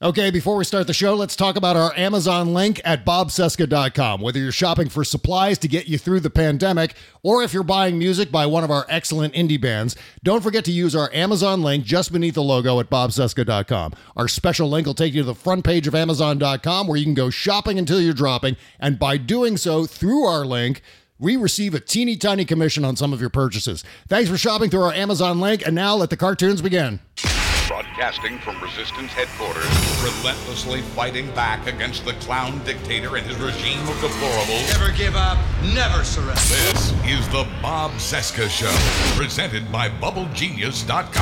Okay, before we start the show, let's talk about our Amazon link at bobcesca.com. Whether you're shopping for supplies to get you through the pandemic or if you're buying music by one of our excellent indie bands, don't forget to use our Amazon link just beneath the logo at bobcesca.com. Our special link will take you to the front page of amazon.com where you can go shopping until you're dropping, and by doing so through our link, we receive a teeny tiny commission on some of your purchases. Thanks for shopping through our Amazon link, and now let the cartoons begin. Broadcasting from Resistance headquarters, relentlessly fighting back against the clown dictator and his regime of deplorables. Never give up, never surrender. This is the Bob Cesca Show, presented by BubbleGenius.com.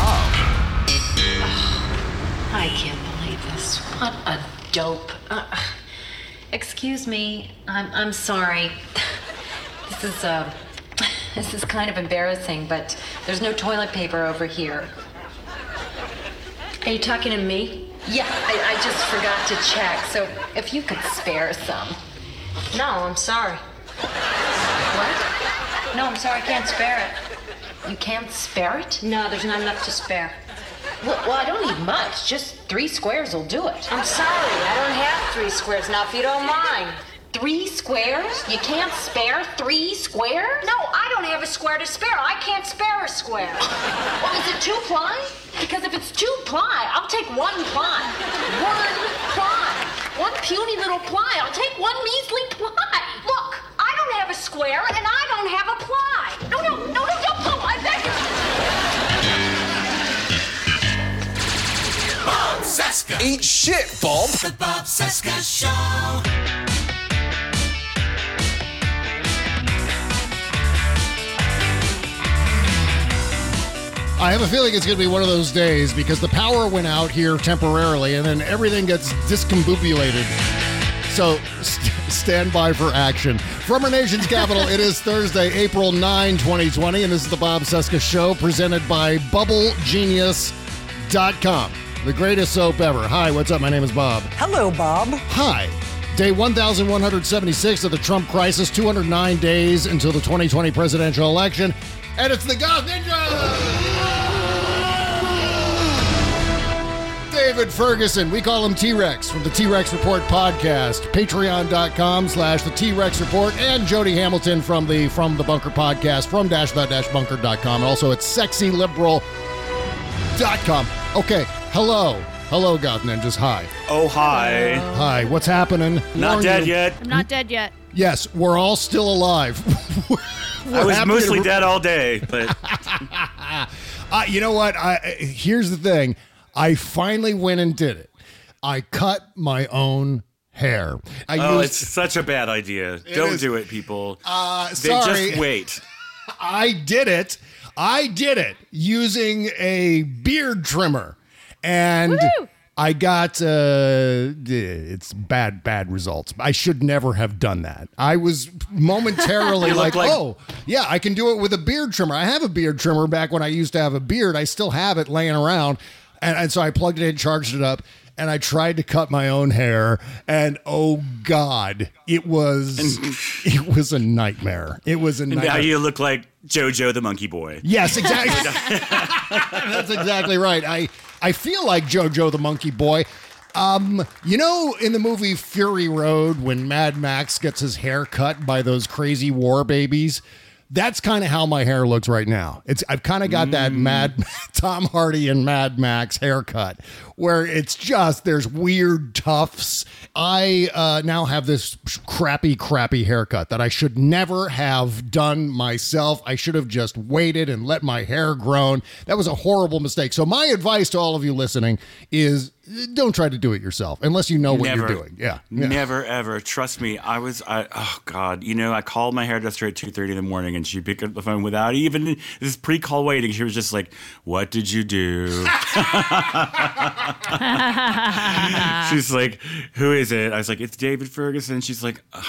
I can't believe this. What a dope. Uh, excuse me. I'm I'm sorry. This is uh this is kind of embarrassing, but there's no toilet paper over here. Are you talking to me? Yeah, I, I just forgot to check. So if you could spare some. No, I'm sorry. What? No, I'm sorry, I can't spare it. You can't spare it? No, there's not enough to spare. Well, well, I don't need much. Just three squares will do it. I'm sorry, I don't have three squares now, if you don't mind. Three squares? You can't spare three squares? No, I don't have a square to spare. I can't spare a square. well, is it two ply? Because if it's two ply, I'll take one ply. One ply. One puny little ply. I'll take one measly ply. Look, I don't have a square and I don't have a ply. No, no, no, no, don't pull. I beg you. Bob Cesca. Eat shit, Bob! The Bob Cesca Show. I have a feeling it's going to be one of those days because the power went out here temporarily and then everything gets discombobulated. So st- stand by for action. From our nation's capital, it is Thursday, April 9, 2020, and this is the Bob Cesca Show presented by BubbleGenius.com, the greatest soap ever. Hi, what's up? My name is Bob. Hello, Bob. Hi. Day 1176 of the Trump crisis, 209 days until the 2020 presidential election, and it's the Goth Ninja! David Ferguson. We call him T-Rex from the T-Rex Report podcast. Patreon.com slash the T-Rex Report. And Jody Hamilton from the From the Bunker podcast from dash the dash bunker.com. And also at sexyliberal.com. Okay. Hello. Hello, Goth Ninjas. Hi. Oh, hi. Hi. What's happening? Not Warn dead you. yet. I'm not dead yet. Yes, we're all still alive. I was mostly to- dead all day, but Uh, you know what? I, I- here's the thing. I finally went and did it. I cut my own hair. I oh, used, it's such a bad idea. Don't is. do it, people. uh, they sorry. just wait. I did it. I did it using a beard trimmer, and Woo! I got uh, it's bad, bad results. I should never have done that. I was momentarily like, like- oh, yeah, I can do it with a beard trimmer. I have a beard trimmer back when I used to have a beard. I still have it laying around, and, and so I plugged it in, charged it up. And I tried to cut my own hair, and oh God, it was it was a nightmare. It was a nightmare. now you look like JoJo the Monkey Boy. Yes, exactly. That's exactly right. I I feel like JoJo the Monkey Boy. Um, you know, in the movie Fury Road, when Mad Max gets his hair cut by those crazy war babies, That's kind of how my hair looks right now. It's I've kind of got that Mad Tom Hardy and Mad Max haircut where it's just there's weird tufts. I uh, now have this crappy, crappy haircut that I should never have done myself. I should have just waited and let my hair grown. That was a horrible mistake. So my advice to all of you listening is don't try to do it yourself unless you know what Never. you're doing. Yeah. yeah. Never ever. Trust me. I was. I. Oh God. You know, I called my hairdresser at two thirty in the morning, and she picked up the phone without even this pre-call waiting. She was just like, "What did you do?" She's like, "Who is it?" I was like, "It's David Ferguson." She's like. "Ugh,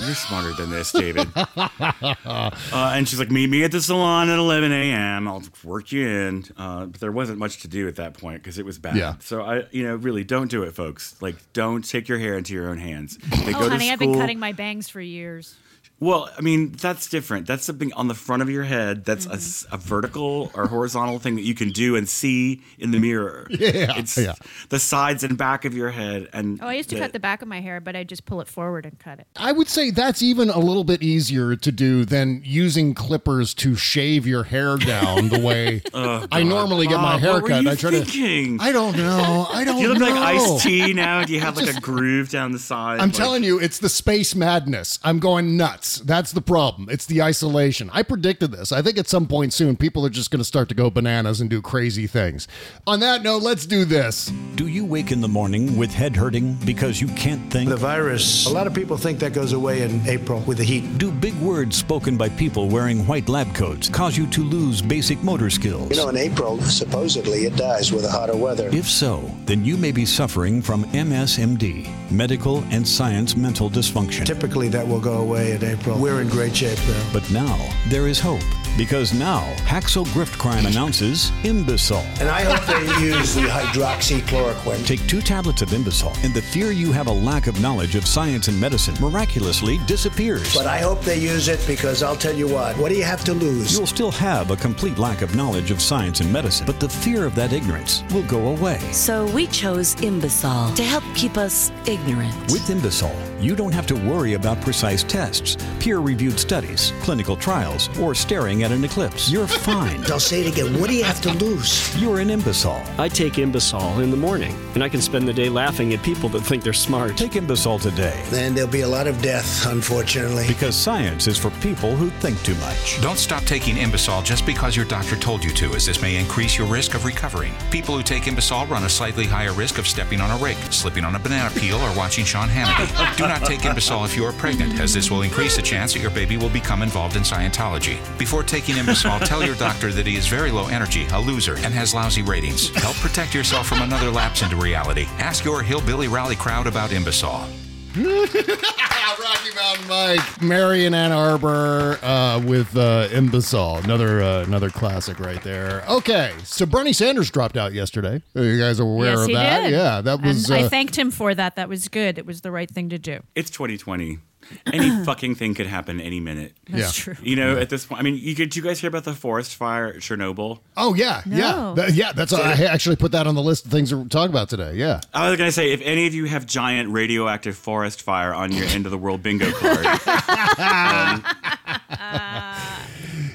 You're smarter than this, David. uh, and she's like, meet me at the salon at 11 a.m. I'll work you in. Uh, but there wasn't much to do at that point because it was bad. Yeah. So I, you know, really don't do it, folks. Like, don't take your hair into your own hands. They Oh, go to honey, I've been cutting my bangs for years. Well, I mean, that's different. That's something on the front of your head. That's mm-hmm. a vertical or horizontal thing that you can do and see in the mirror. Yeah, It's yeah. the sides and back of your head. And Oh, I used to cut the back of my hair, but I just pull it forward and cut it. I would say that's even a little bit easier to do than using clippers to shave your hair down the way oh, I normally get my Bob, hair what were cut. you I try thinking? to. I don't know. I don't. Do you look know. like iced tea now? Do you have like a groove down the side? I'm Like- telling you, it's the space madness. I'm going nuts. That's the problem. It's the isolation. I predicted this. I think at some point soon, people are just going to start to go bananas and do crazy things. On that note, let's do this. Do you wake in the morning with head hurting because you can't think? The virus, a lot of people think that goes away in April with the heat. Do big words spoken by people wearing white lab coats cause you to lose basic motor skills? You know, in April, supposedly it dies with the hotter weather. If so, then you may be suffering from MSMD, medical and science mental dysfunction. Typically, that will go away in April. We're in great shape, though. But now there is hope because now Haxo Grift Crime announces Imbisol. And I hope they use the hydroxychloroquine. Take two tablets of Imbisol, and the fear you have a lack of knowledge of science and medicine miraculously disappears. But I hope they use it because I'll tell you what, what do you have to lose? You'll still have a complete lack of knowledge of science and medicine, but the fear of that ignorance will go away. So we chose Imbisol to help keep us ignorant. With Imbisol, you don't have to worry about precise tests, peer reviewed studies, clinical trials, or staring at an eclipse. You're fine. I'll say it again. What do you have to lose? You're an Imbisol. I take Imbisol in the morning, and I can spend the day laughing at people that think they're smart. Take Imbisol today. Then there'll be a lot of death, unfortunately. Because science is for people who think too much. Don't stop taking Imbisol just because your doctor told you to, as this may increase your risk of recovering. People who take Imbisol run a slightly higher risk of stepping on a rake, slipping on a banana peel, or watching Sean Hannity. Do not take Imbisol if you are pregnant, as this will increase the chance that your baby will become involved in Scientology. Before taking Imbisol, tell your doctor that he is very low energy, a loser, and has lousy ratings. Help protect yourself from another lapse into reality. Ask your hillbilly rally crowd about Imbisol. Rocky Mountain Mike, Marion Ann Arbor uh, with uh, Imbecile, another uh, another classic right there. Okay, so Bernie Sanders dropped out yesterday. Are you guys aware yes, of he that? did. Yeah, that was. And I uh, thanked him for that. That was good. It was the right thing to do. It's 2020. Any fucking thing could happen any minute. That's Yeah. true. You know, at this point, I mean, you, did you guys hear about the forest fire at Chernobyl? oh yeah, yeah, No. That- yeah. That's I actually put that on the list of things to talk about today. Yeah. I was going to say, if any of you have giant radioactive forest fire on your end of the world bingo card, um,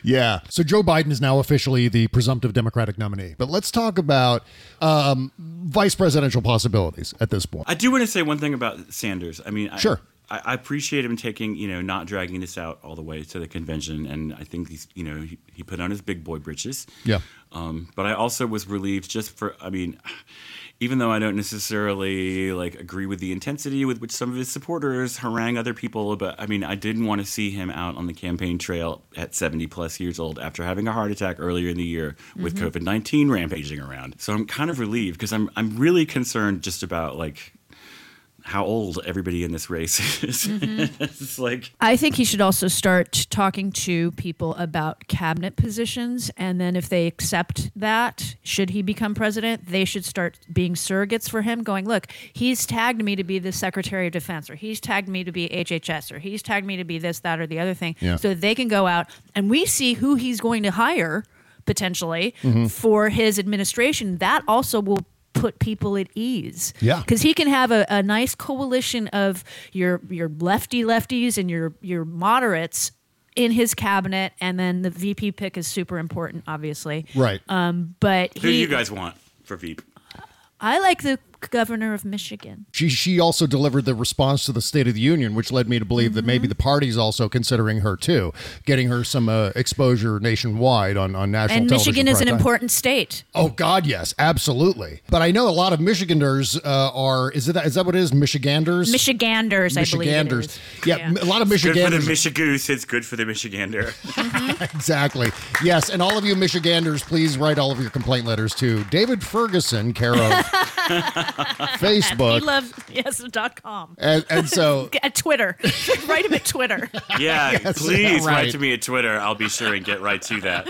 Yeah. So Joe Biden is now officially the presumptive Democratic nominee. But let's talk about um, vice presidential possibilities at this point. I do want to say one thing about Sanders. I mean, Sure. I, I appreciate him taking, you know, not dragging this out all the way to the convention, and I think he's, you know, he, he put on his big boy britches. Yeah. Um, but I also was relieved just for, I mean, even though I don't necessarily like agree with the intensity with which some of his supporters harangue other people, but I mean, I didn't want to see him out on the campaign trail at 70 plus years old after having a heart attack earlier in the year with Mhm. COVID 19 rampaging around. So I'm kind of relieved because I'm, I'm really concerned just about like how old everybody in this race is. it's like, I think he should also start talking to people about cabinet positions. And then if they accept that, should he become president, they should start being surrogates for him, going, look, he's tagged me to be the Secretary of Defense, or he's tagged me to be HHS, or he's tagged me to be this, that, or the other thing. Yeah. So that they can go out and we see who he's going to hire potentially Mhm. for his administration. That also will put people at ease Yeah. because he can have a, a nice coalition of your your lefty lefties and your your moderates in his cabinet, and then the VP pick is super important, obviously. Right. Um, but Who he, you guys want for VP? I like the governor of Michigan. She she also delivered the response to the State of the Union, which led me to believe that Mm-hmm. maybe the party's also considering her too, getting her some uh, exposure nationwide on on national And television. Michigan is an time. important state. Oh God, yes, absolutely. But I know a lot of Michiganders uh, are. Is it that? Is that what it is? Michiganders. Michiganders, I believe. it Michiganders. is. Yeah, a lot of Michiganders. Good for the Michiganders. Michigoose. It's good for the Michigander. exactly. Yes, and all of you Michiganders, please write all of your complaint letters to David Ferguson, care of Facebook. He loves yes dot com. And, and so At Twitter, write him at Twitter. Yeah, Yes, please right. write to me at Twitter. I'll be sure and get right to that.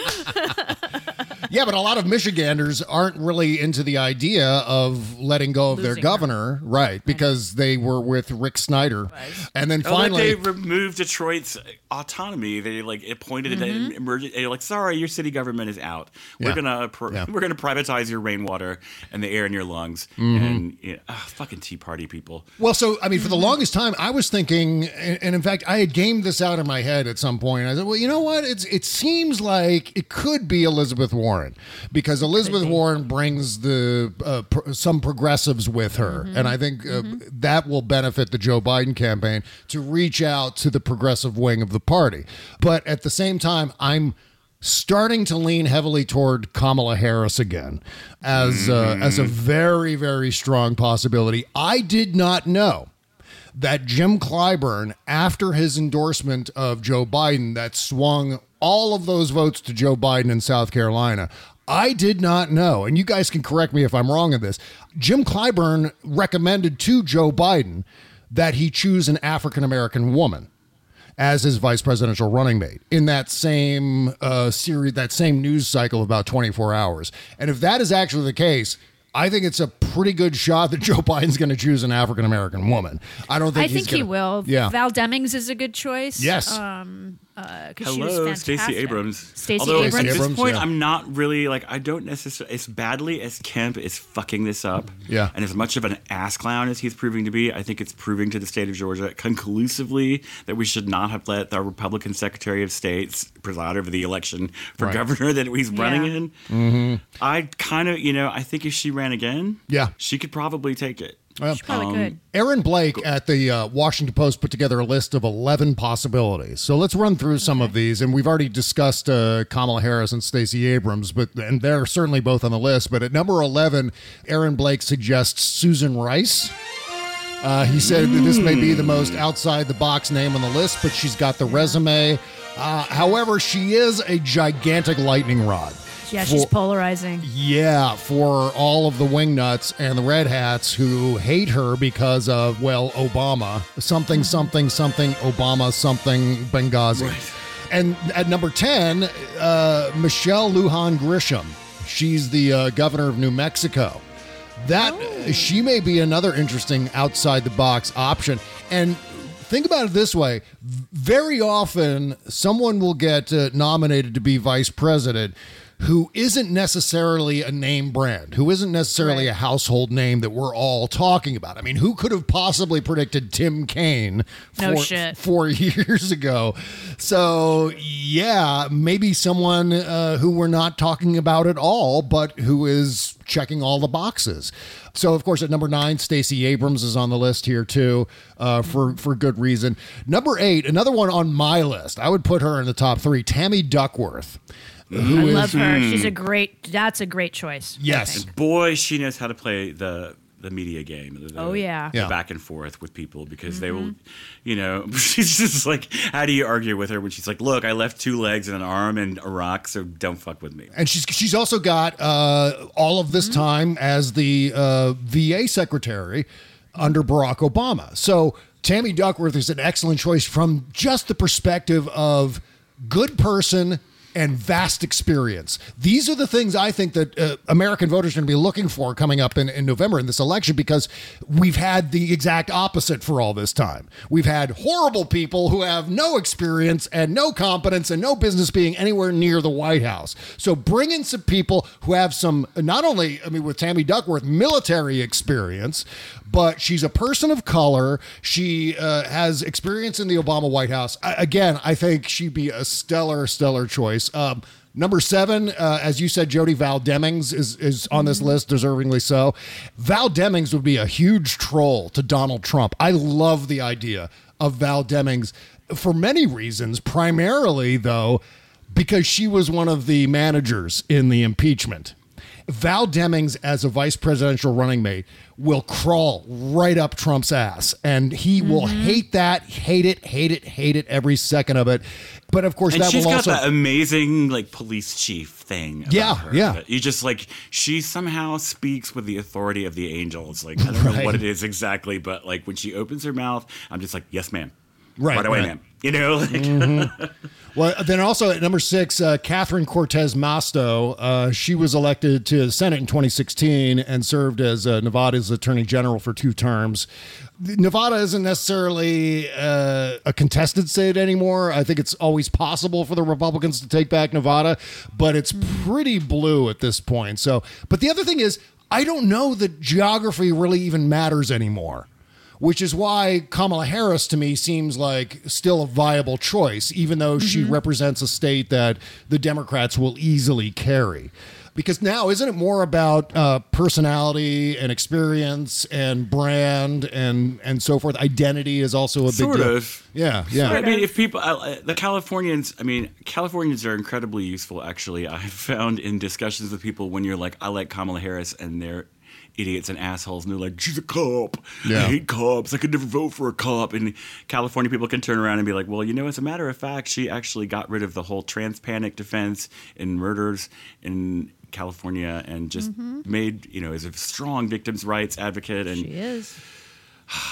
Yeah, but a lot of Michiganders aren't really into the idea of letting go of their Losing her. governor, right? Because they were with Rick Snyder, and then Oh, finally, they removed Detroit's autonomy. They like appointed an emergent. They're like, sorry, your city government is out. We're Yeah. gonna pr- Yeah. we're gonna privatize your rainwater and the air in your lungs. Mhm. And you know, ah, fucking Tea Party people. Well, so I mean, for the longest time, I was thinking, and, and in fact, I had gamed this out in my head at some point. I said, "Well, you know what? It's it seems like it could be Elizabeth Warren because Elizabeth Warren brings the uh, pr- some progressives with her, and I think uh, that will benefit the Joe Biden campaign to reach out to the progressive wing of the party. But at the same time, I'm starting to lean heavily toward Kamala Harris again as uh, as a very very strong possibility. I did not know that Jim Clyburn, after his endorsement of Joe Biden, that swung all of those votes to Joe Biden in South Carolina. I did not know, and you guys can correct me if I'm wrong in this. Jim Clyburn recommended to Joe Biden that he choose an African American woman as his vice presidential running mate in that same uh, series, that same news cycle of about 24 hours. And if that is actually the case, I think it's a pretty good shot that Joe Biden's going to choose an African American woman. I don't think I think he gonna- will. Yeah. Val Demings is a good choice. Yes. Um, uh, 'cause she was Hello. Stacey Abrams. Stacey Although Abrams. at this point, yeah. I'm not really like I don't necessarily as badly as Kemp is fucking this up. Yeah. and as much of an ass clown as he's proving to be, I think it's proving to the state of Georgia conclusively that we should not have let the Republican Secretary of State preside over the election for Right. governor that he's running Yeah. in. Mhm. I kind of, you know, I think if she ran again, Yeah. she could probably take it. Well, Probably Um, could. Aaron Blake at the uh, Washington Post put together a list of 11 possibilities. So let's run through some of these. And we've already discussed uh, Kamala Harris and Stacey Abrams, but and they're certainly both on the list. But at number 11, Aaron Blake suggests Susan Rice. Uh, he said that this may be the most outside the box name on the list, but she's got the resume. Uh, however, she is a gigantic lightning rod. Yeah, she's For- polarizing. yeah, for all of the wingnuts and the red hats who hate her because of, well, Obama. Something, something, something, Obama, something, Benghazi. And at number 10, uh, Michelle Lujan Grisham. She's the uh, governor of New Mexico. That she may be another interesting outside the box option. And think about it this way very often, someone will get uh, nominated to be vice president who isn't necessarily a name brand, who isn't necessarily a household name that we're all talking about. I mean, who could have possibly predicted Tim Kaine No four, four years ago? So, yeah, maybe someone uh, who we're not talking about at all, but who is checking all the boxes. So, of course, at number nine, Stacey Abrams is on the list here too, uh, for for good reason. Number eight, another one on my list. I would put her in the top three. Tammy Duckworth. I who is- love her. She's a great. That's a great choice. I Yes. think. Boy, she knows how to play the the media game. the- Oh, yeah. the Yeah. back and forth with people because they will, Mhm. you know, she's just like, how do you argue with her when she's like, look, I left two legs and an arm in Iraq, so don't fuck with me. And she's she's also got uh, all of this time as the uh, VA secretary under Barack Obama. So Tammy Duckworth is an excellent choice from just the perspective of good person and vast experience. These are the things I think that uh, American voters are going to be looking for coming up in, in November in this election because we've had the exact opposite for all this time. We've had horrible people who have no experience and no competence and no business being anywhere near the White House. So bring in some people who have some, not only, I mean, with Tammy Duckworth, military experience, but she's a person of color. She uh, has experience in the Obama White House. I, again, I think she'd be a stellar, stellar choice. Um, Number seven, uh, as you said, Jody Val Demings is is on this list, deservingly so. Val Demings would be a huge troll to Donald Trump. I love the idea of Val Demings for many reasons. Primarily, though, because she was one of the managers in the impeachment. Val Demings as a vice presidential running mate will crawl right up Trump's ass, and he will mm-hmm. hate that, hate it, hate it, hate it every second of it. But of course, and that she's will got also that amazing like police chief thing. about Yeah, her. yeah. You just like she somehow speaks with the authority of the angels. Like I don't know what it is exactly, but like when she opens her mouth, I'm just like, yes, ma'am. Right, away, right. ma'am. You know, like, Mhm. Well, then also at number six, uh, Catherine Cortez Masto. Uh, she was elected to the Senate in 2016 and served as uh, Nevada's Attorney General for two terms. Nevada isn't necessarily uh, a contested state anymore. I think it's always possible for the Republicans to take back Nevada, but it's pretty blue at this point. So, but the other thing is, I don't know that geography really even matters anymore which is why Kamala Harris to me seems like still a viable choice, even though she represents a state that the Democrats will easily carry. Because now, isn't it more about uh, personality and experience and brand and and so forth? Identity is also a big Sort deal. of. Yeah, yeah. I mean, if people, uh, the Californians, I mean, Californians are incredibly useful. Actually, I've found in discussions with people when you're like, I like Kamala Harris, and they're idiots and assholes, and they're like, she's a cop. I hate cops. I could never vote for a cop. And California people can turn around and be like, well, you know, as a matter of fact, she actually got rid of the whole trans panic defense in murders in California and just Mhm. made, you know, is a strong victims' rights advocate. And She is.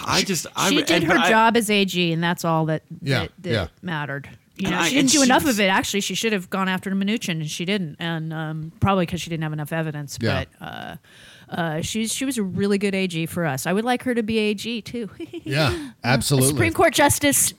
I just, I she did and- her I- job as AG, and that's all that Yeah, that, that yeah. mattered. You know, I- she didn't do enough she's- of it. Actually, she should have gone after Mnuchin, and she didn't, and um, probably because she didn't have enough evidence. Yeah. But uh, uh, she's she was a really good AG for us. I would like her to be AG too. Yeah, A absolutely. Supreme Court Justice.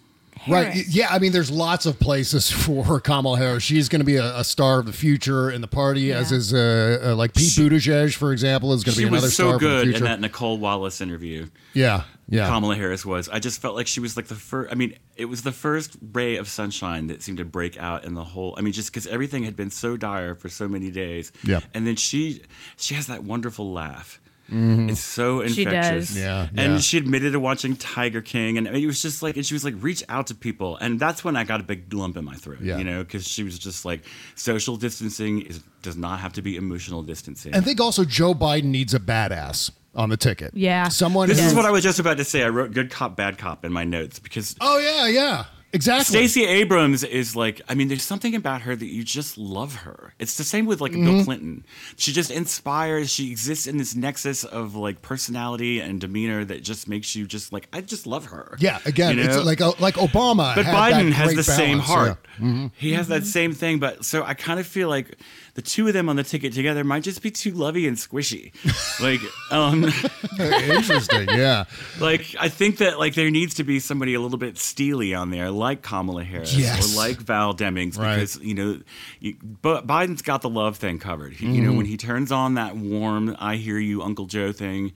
Right. Yeah. I mean, there's lots of places for Kamala Harris. She's going to be a, a star of the future in the party, as is uh, uh, like Pete Buttigieg, for example, is going to be another was so star for the good in that Nicolle Wallace interview. Yeah, yeah. Kamala Harris was. I just felt like she was like the first. I mean, it was the first ray of sunshine that seemed to break out in the whole. I mean, just because everything had been so dire for so many days. Yeah. And then she, she has that wonderful laugh. Mhm. It's so She infectious. does. Yeah, And yeah. she admitted to watching Tiger King, and it was just like, and she was like, reach out to people, and that's when I got a big lump in my throat. Yeah. You know, because she was just like, social distancing is does not have to be emotional distancing. I think also Joe Biden needs a badass on the ticket. Yeah. Someone This is what I was just about to say. I wrote good cop, bad cop in my notes because Oh yeah, yeah. Exactly. Stacey Abrams is like, I mean, there's something about her that you just love her. It's the same with like Bill Mhm. Clinton. She just inspires, she exists in this nexus of like personality and demeanor that just makes you just like, I just love her. Yeah, again, You it's like like Obama. But had that Biden has great the same balance, heart. yeah. Mhm. He has that same thing, but so I kind of feel like the two of them on the ticket together might just be too lovey and squishy. like, um, Interesting, yeah. Like, I think that like there needs to be somebody a little bit steely on there, like Kamala Harris Yes. or like Val Demings, Right. because you know, you, but Biden's got the love thing covered. He, You know, Mhm. when he turns on that warm "I hear you, Uncle Joe" thing.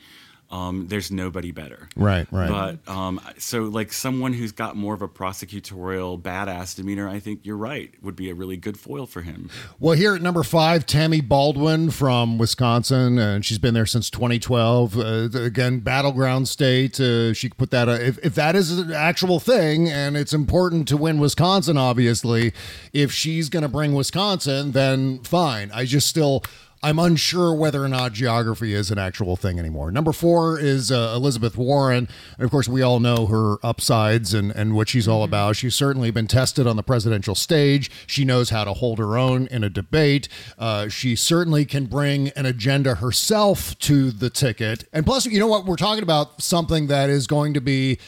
Um, there's nobody better. Right, right. But um, so, like someone who's got more of a prosecutorial badass demeanor, I think you're right, would be a really good foil for him. Well, here at number five, Tammy Baldwin from Wisconsin, and she's been there since 2012. Uh, again, battleground state. Uh, she could put that. Uh, if, if that is an actual thing, and it's important to win Wisconsin, obviously, if she's going to bring Wisconsin, then fine. I just still. I'm unsure whether or not geography is an actual thing anymore. Number four is uh, Elizabeth Warren. And of course, we all know her upsides and, and what she's all about. She's certainly been tested on the presidential stage. She knows how to hold her own in a debate. Uh, she certainly can bring an agenda herself to the ticket. And plus, you know what? We're talking about something that is going to be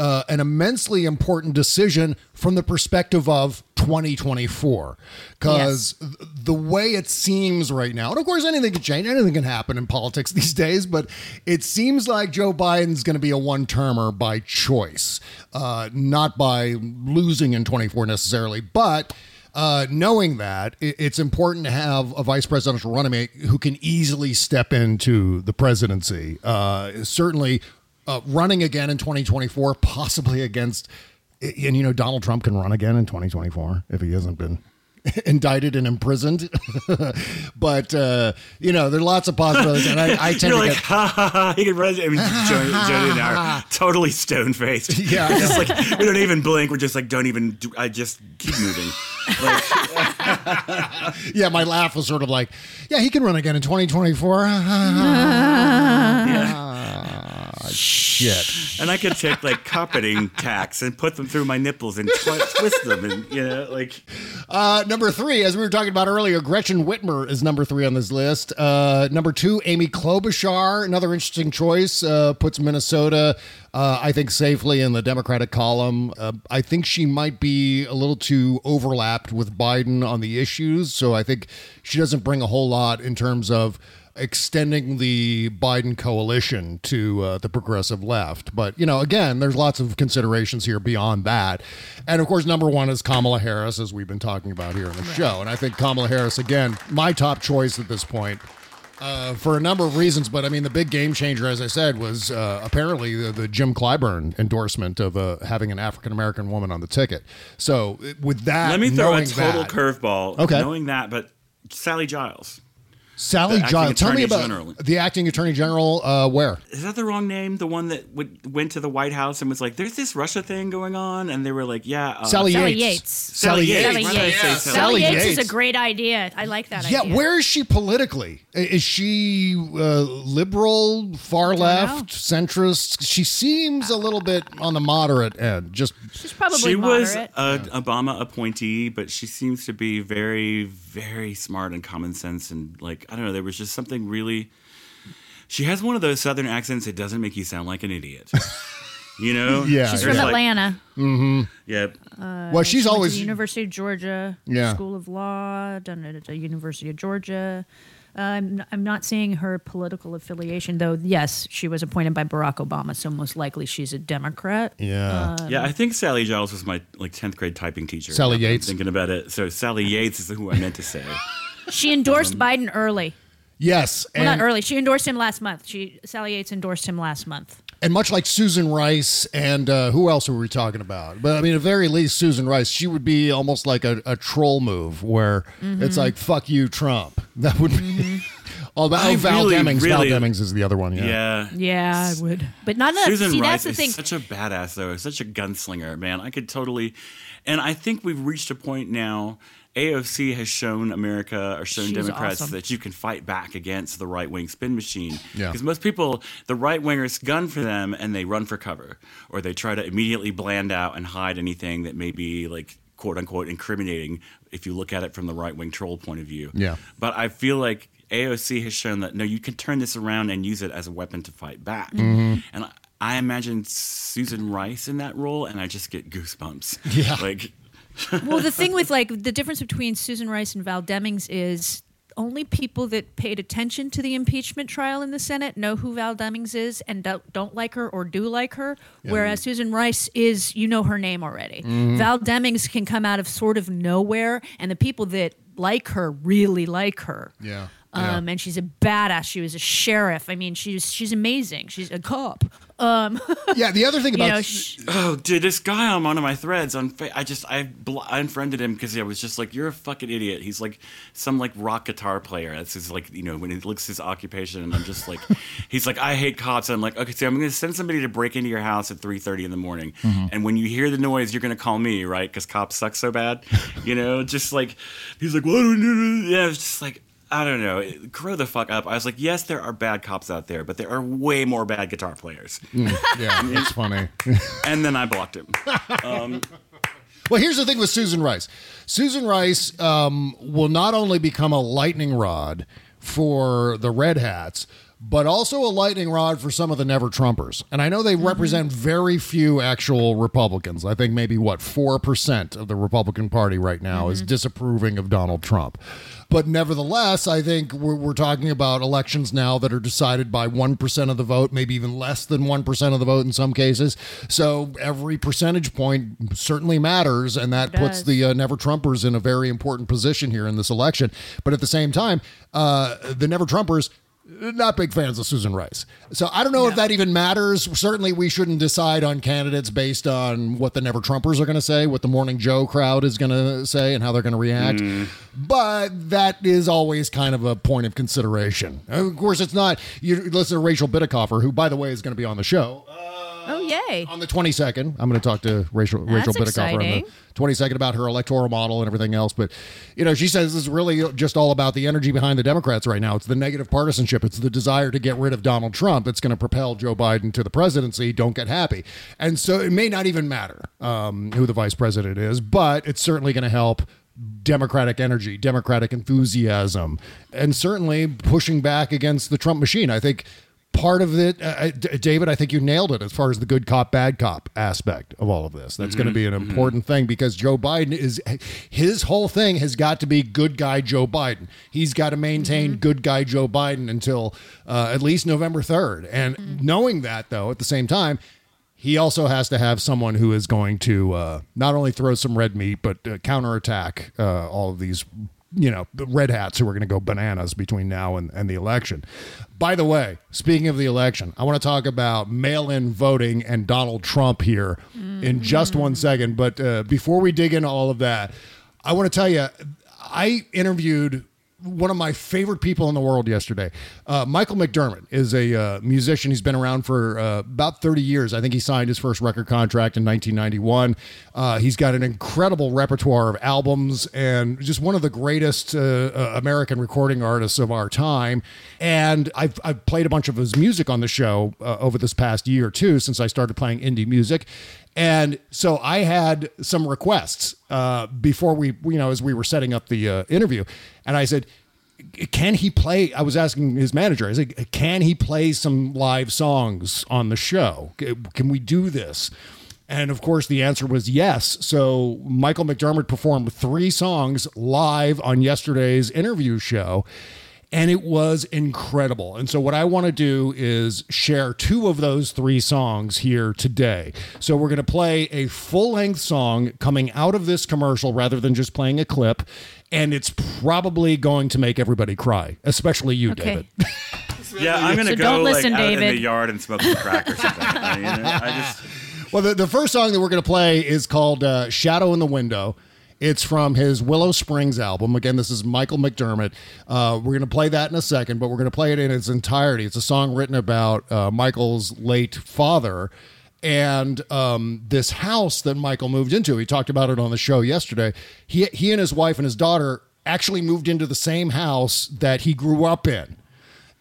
uh, an immensely important decision from the perspective of 2024. Because the way it seems right now, and of course, anything can change, anything can happen in politics these days, but it seems like Joe Biden's going to be a one termer by choice, uh, not by losing in 24 necessarily. But uh, knowing that, it's important to have a vice presidential running mate who can easily step into the presidency. Uh, certainly, uh, running again in 2024, possibly against, and you know, Donald Trump can run again in 2024 if he hasn't been indicted and imprisoned. but uh, you know, there are lots of possibilities, and I, I tend You're to like, get. ha ha ha. He can run. I mean, Jody, Jody and I are totally stone faced. Yeah, I just like we don't even blink. We're just like, don't even. Do, I just keep moving. Like, yeah, my laugh was sort of like, yeah, he can run again in 2024. Shit. and I could take like carpeting tacks and put them through my nipples and twi- twist them, and you know, like. Uh, number three, as we were talking about earlier, Gretchen Whitmer is number three on this list. Uh, number two, Amy Klobuchar, another interesting choice, uh, puts Minnesota, uh, I think, safely in the Democratic column. Uh, I think she might be a little too overlapped with Biden on the issues, so I think she doesn't bring a whole lot in terms of extending the Biden coalition to uh, the progressive left. But, you know, again, there's lots of considerations here beyond that. And of course, number one is Kamala Harris, as we've been talking about here in the show. And I think Kamala Harris, again, my top choice at this point. Uh, for a number of reasons, but I mean, the big game changer, as I said, was uh, apparently the, the Jim Clyburn endorsement of uh, having an African American woman on the ticket. So, with that, Let me throw a total that- curveball. Okay. Knowing that, but Sally Giles. Sally the Giles, tell me about general. the acting attorney general. Uh, where? Is that the wrong name? The one that would, went to the White House and was like, "There's this Russia thing going on," and they were like, "Yeah." Uh, Sally Sally Yates. Yates. Sally Yates. Sally Why did Yates. say Sally, Sally Yates, is a great idea. I like that idea. Yeah, idea. where is she politically? Is she uh, liberal, far left, centrist? She seems a little bit on the moderate end. Just She's probably she was moderate. an Obama appointee, but she seems to be very, very smart and common sense. And like, I don't know, there was just something really. She has one of those southern accents that doesn't make you sound like an idiot. You know? Yeah, She's from like- Atlanta. mm-hmm. Yeah. Uh, Well, she's she went to always- the University of Georgia Yeah. School of Law. Done it at the University of Georgia. Uh, I'm I'm not seeing her political affiliation though. Yes, she was appointed by Barack Obama, so most likely she's a Democrat. Yeah. Um, Yeah, I think Sally Giles was my like tenth grade typing teacher. Sally I'm Yates. Thinking about it, so Sally Yates is who I meant to say. She endorsed Biden early. yes, Well, and, not early. She endorsed him last month. She Sally Yates endorsed him last month. and much like Susan Rice and uh, who else were we talking about? But I mean, at very least, Susan Rice, she would be almost like a, a troll move where Mm-hmm. it's like "fuck you, Trump." That would be. Oh, Val, I Val really, Demings. Val really- Demings is the other one. Yeah. Yeah. Yeah, I would. But not enough. Susan See, Rice that's the is thing. such a badass, though. Such a gunslinger, man. I could totally, and I think we've reached a point now. AOC has shown America or shown She's Democrats awesome. that you can fight back against the right wing spin machine. Yeah. Because most people, the right wingers gun for them and they run for cover, or they try to immediately bland out and hide anything that may be like quote unquote incriminating if you look at it from the right wing troll point of view. Yeah. But I feel like AOC has shown that no, you can turn this around and use it as a weapon to fight back. Mm-hmm. And I, I imagine Susan Rice in that role, and I just get goosebumps. Yeah. Like, well, the thing with like the difference between Susan Rice and Val Demings is only people that paid attention to the impeachment trial in the Senate know who Val Demings is and don't, don't like her or do like her. Whereas Susan Rice is, you know her name already. Mm-hmm. Val Demings can come out of sort of nowhere, and the people that like her really like her. Yeah. Um, and she's a badass. She was a sheriff. I mean, she's she's amazing. She's a cop. Um, Yeah. The other thing you about know, sh- oh, dude, this guy on one of my threads on, fa- I just, I, bl- I unfriended him because I was just like, you're a fucking idiot. He's like some like rock guitar player. That's his like, you know, when he looks his occupation, and I'm just like, he's like, I hate cops. And I'm like, okay, so I'm going to send somebody to break into your house at 3:30 in the morning, and when you hear the noise, you're going to call me, right? Because cops suck so bad, you know. Just like, he's like, what? do we do?" Yeah, it's just like. I don't know. Grow the fuck up. I was like, yes, there are bad cops out there, but there are way more bad guitar players. Mm, yeah, it's funny. And then I blocked him. Um, Well, here's the thing with Susan Rice. Susan Rice um, will not only become a lightning rod for the Red Hats, but also a lightning rod for some of the never Trumpers. And I know Mm-hmm. they represent very few actual Republicans. I think maybe what 4% of the Republican Party right now Mm-hmm. is disapproving of Donald Trump. But nevertheless, I think we're, we're talking about elections now that are decided by 1% of the vote, maybe even less than 1% of the vote in some cases. So every percentage point certainly matters, and that puts the uh, Never Trumpers in a very important position here in this election. But at the same time, uh, the Never Trumpers. Not big fans of Susan Rice. So I don't know if that even matters. Certainly, we shouldn't decide on candidates based on what the Never Trumpers are going to say, what the Morning Joe crowd is going to say, and how they're going to react. Mm. But that is always kind of a point of consideration. Of course, it's not. You listen to Rachel Bitecofer, who, by the way, is going to be on the show Oh, yay. on the 22nd. I'm going to talk to Rachel Rachel That's on the 22nd about her electoral model and everything else. But you know, she says this is really just all about the energy behind the Democrats right now. It's the negative partisanship. It's the desire to get rid of Donald Trump. It's going to propel Joe Biden to the presidency. Don't get happy. And so it may not even matter um, who the vice president is, but it's certainly going to help. Democratic energy, Democratic enthusiasm, and certainly pushing back against the Trump machine. I think part of it, uh, David, I think you nailed it as far as the good cop, bad cop aspect of all of this. That's going to be an important thing because Joe Biden is his whole thing has got to be good guy Joe Biden. He's got to maintain good guy Joe Biden until uh, at least November 3rd. And knowing that, though, at the same time, he also has to have someone who is going to uh, not only throw some red meat, but uh, counterattack uh, all of these, you know, the red hats who are going to go bananas between now and, and the election. By the way, speaking of the election, I want to talk about mail in voting and Donald Trump here in just one second. But uh, before we dig into all of that, I want to tell you, I interviewed one of my favorite people in the world yesterday. Uh, Michael McDermott is a uh, musician. He's been around for uh, about 30 years. I think he signed his first record contract in 1991. Uh, he's got an incredible repertoire of albums and just one of the greatest uh, uh, American recording artists of our time. And I've, I've played a bunch of his music on the show over this past year or two since I started playing indie music. And so I had some requests uh, before we, you know, as we were setting up the uh, interview. And I said, can he play? I was asking his manager, I said, can he play some live songs on the show? Can we do this? And of course, the answer was yes. So Michael McDermott performed three songs live on yesterday's interview show. And it was incredible. And so, what I want to do is share two of those three songs here today. So, we're going to play a full length song coming out of this commercial rather than just playing a clip. And it's probably going to make everybody cry, especially you, Okay. David. Yeah, I'm gonna So go don't like listen, out in the yard and smoke some crack or something. I, mean, I just Well, the, the first song that we're going to play is called uh, Shadow in the Window. It's from his Willow Springs album. Again, this is Michael McDermott. Uh, we're going to play that in a second, but we're going to play it in its entirety. It's a song written about uh, Michael's late father and um, this house that Michael moved into. He talked about it on the show yesterday. He, he and his wife and his daughter actually moved into the same house that he grew up in.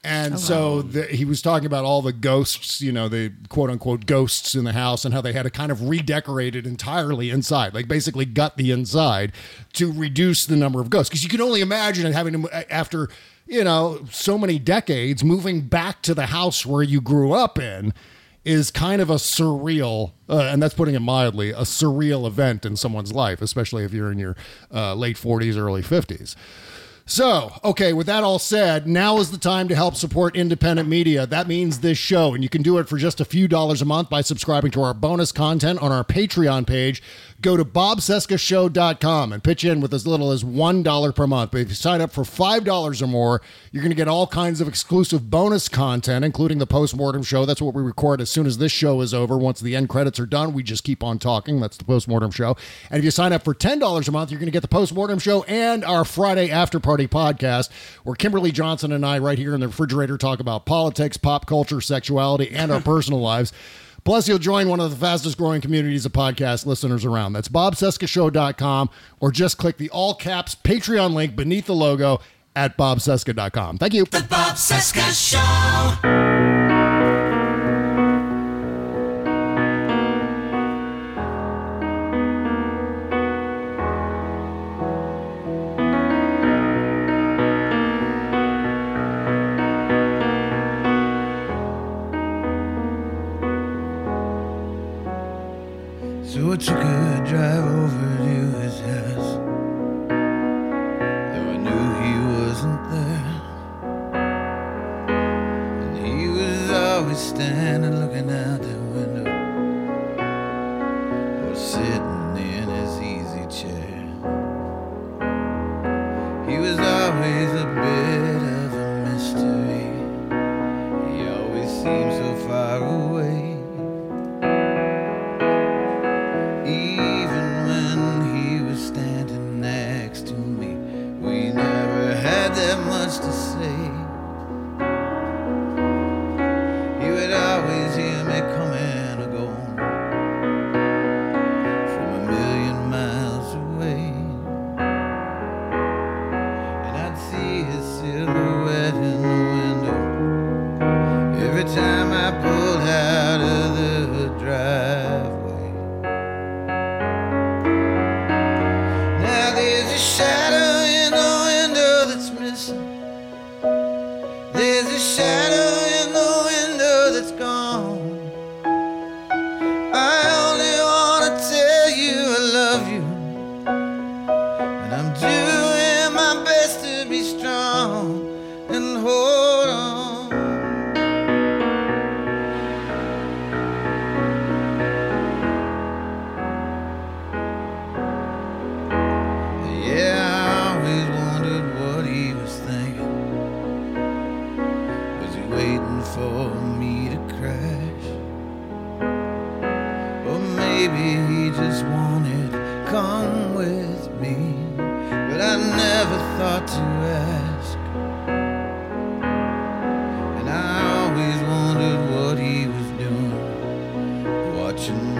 And so the, he was talking about all the ghosts, you know, the quote unquote ghosts in the house and how they had to kind of redecorate it entirely inside, like basically gut the inside to reduce the number of ghosts. Because you can only imagine it having to, after, you know, so many decades, moving back to the house where you grew up in is kind of a surreal, uh, and that's putting it mildly, a surreal event in someone's life, especially if you're in your uh, late 40s, early 50s. So, okay, with that all said, now is the time to help support independent media. That means this show, and you can do it for just a few dollars a month by subscribing to our bonus content on our Patreon page. Go to bobcescashow.com and pitch in with as little as $1 per month. But if you sign up for $5 or more, you're going to get all kinds of exclusive bonus content, including the postmortem show. That's what we record as soon as this show is over. Once the end credits are done, we just keep on talking. That's the postmortem show. And if you sign up for $10 a month, you're going to get the postmortem show and our Friday after party podcast, where Kimberly Johnson and I, right here in the refrigerator, talk about politics, pop culture, sexuality, and our personal lives. Plus, you'll join one of the fastest growing communities of podcast listeners around. That's bobcescashow.com or just click the all caps Patreon link beneath the logo at bobcesca.com. Thank you. The Bob Cesca Show. So what you could drive over to his house. Though I knew he wasn't there. And he was always standing looking out doing.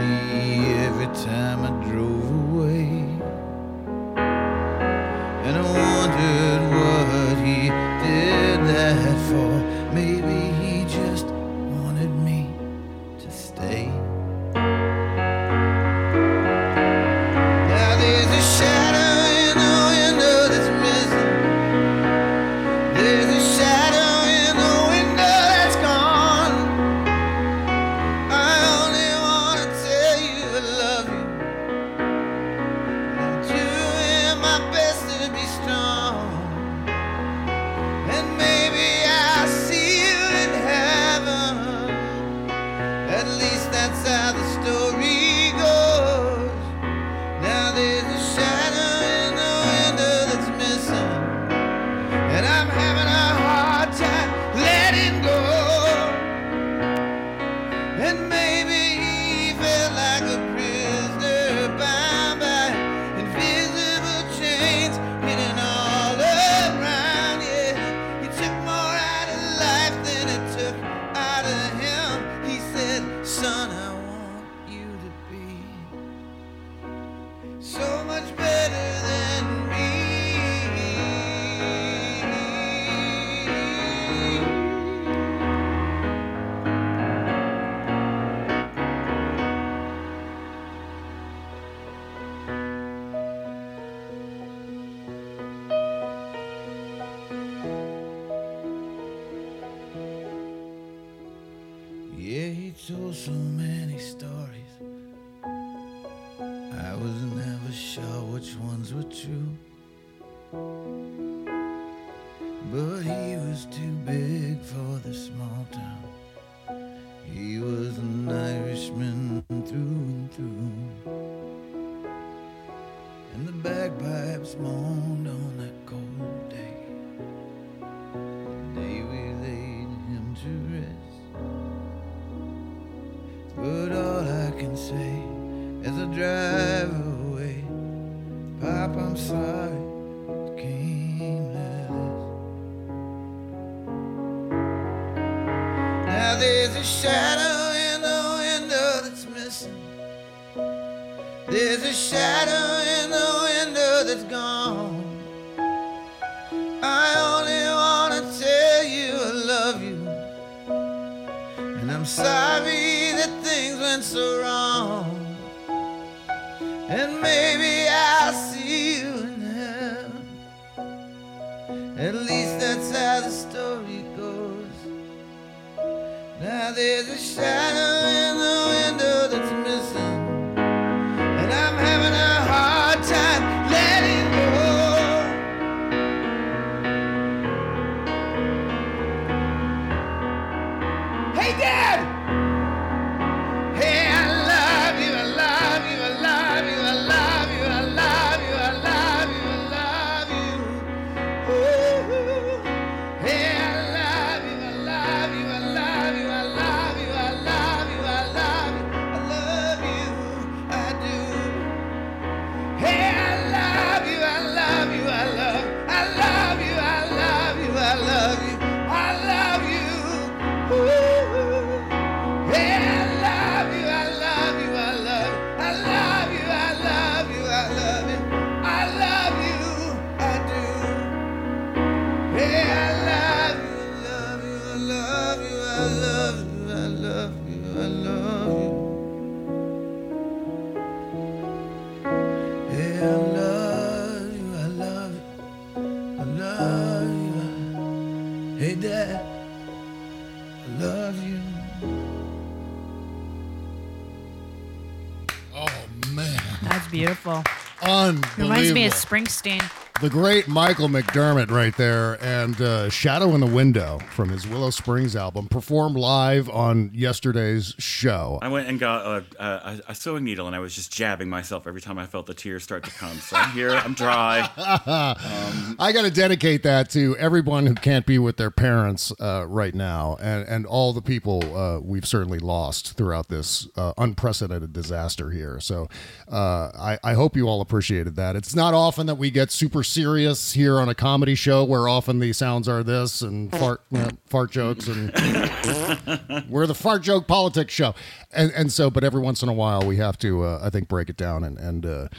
Reminds me of Springsteen. The great Michael McDermott right there, and uh, Shadow in the Window from his Willow Springs album, performed live on yesterday's show. I went and got a, a, a sewing needle and I was just jabbing myself every time I felt the tears start to come. So I'm here, I'm dry. Um, I got to dedicate that to everyone who can't be with their parents uh, right now, and and all the people uh, we've certainly lost throughout this uh, unprecedented disaster here. So uh, I, I hope you all appreciated that. It's not often that we get super serious here on a comedy show, where often the sounds are this and fart you know, fart jokes, and we're the fart joke politics show, and and so but every once in a while we have to uh, I think break it down and and.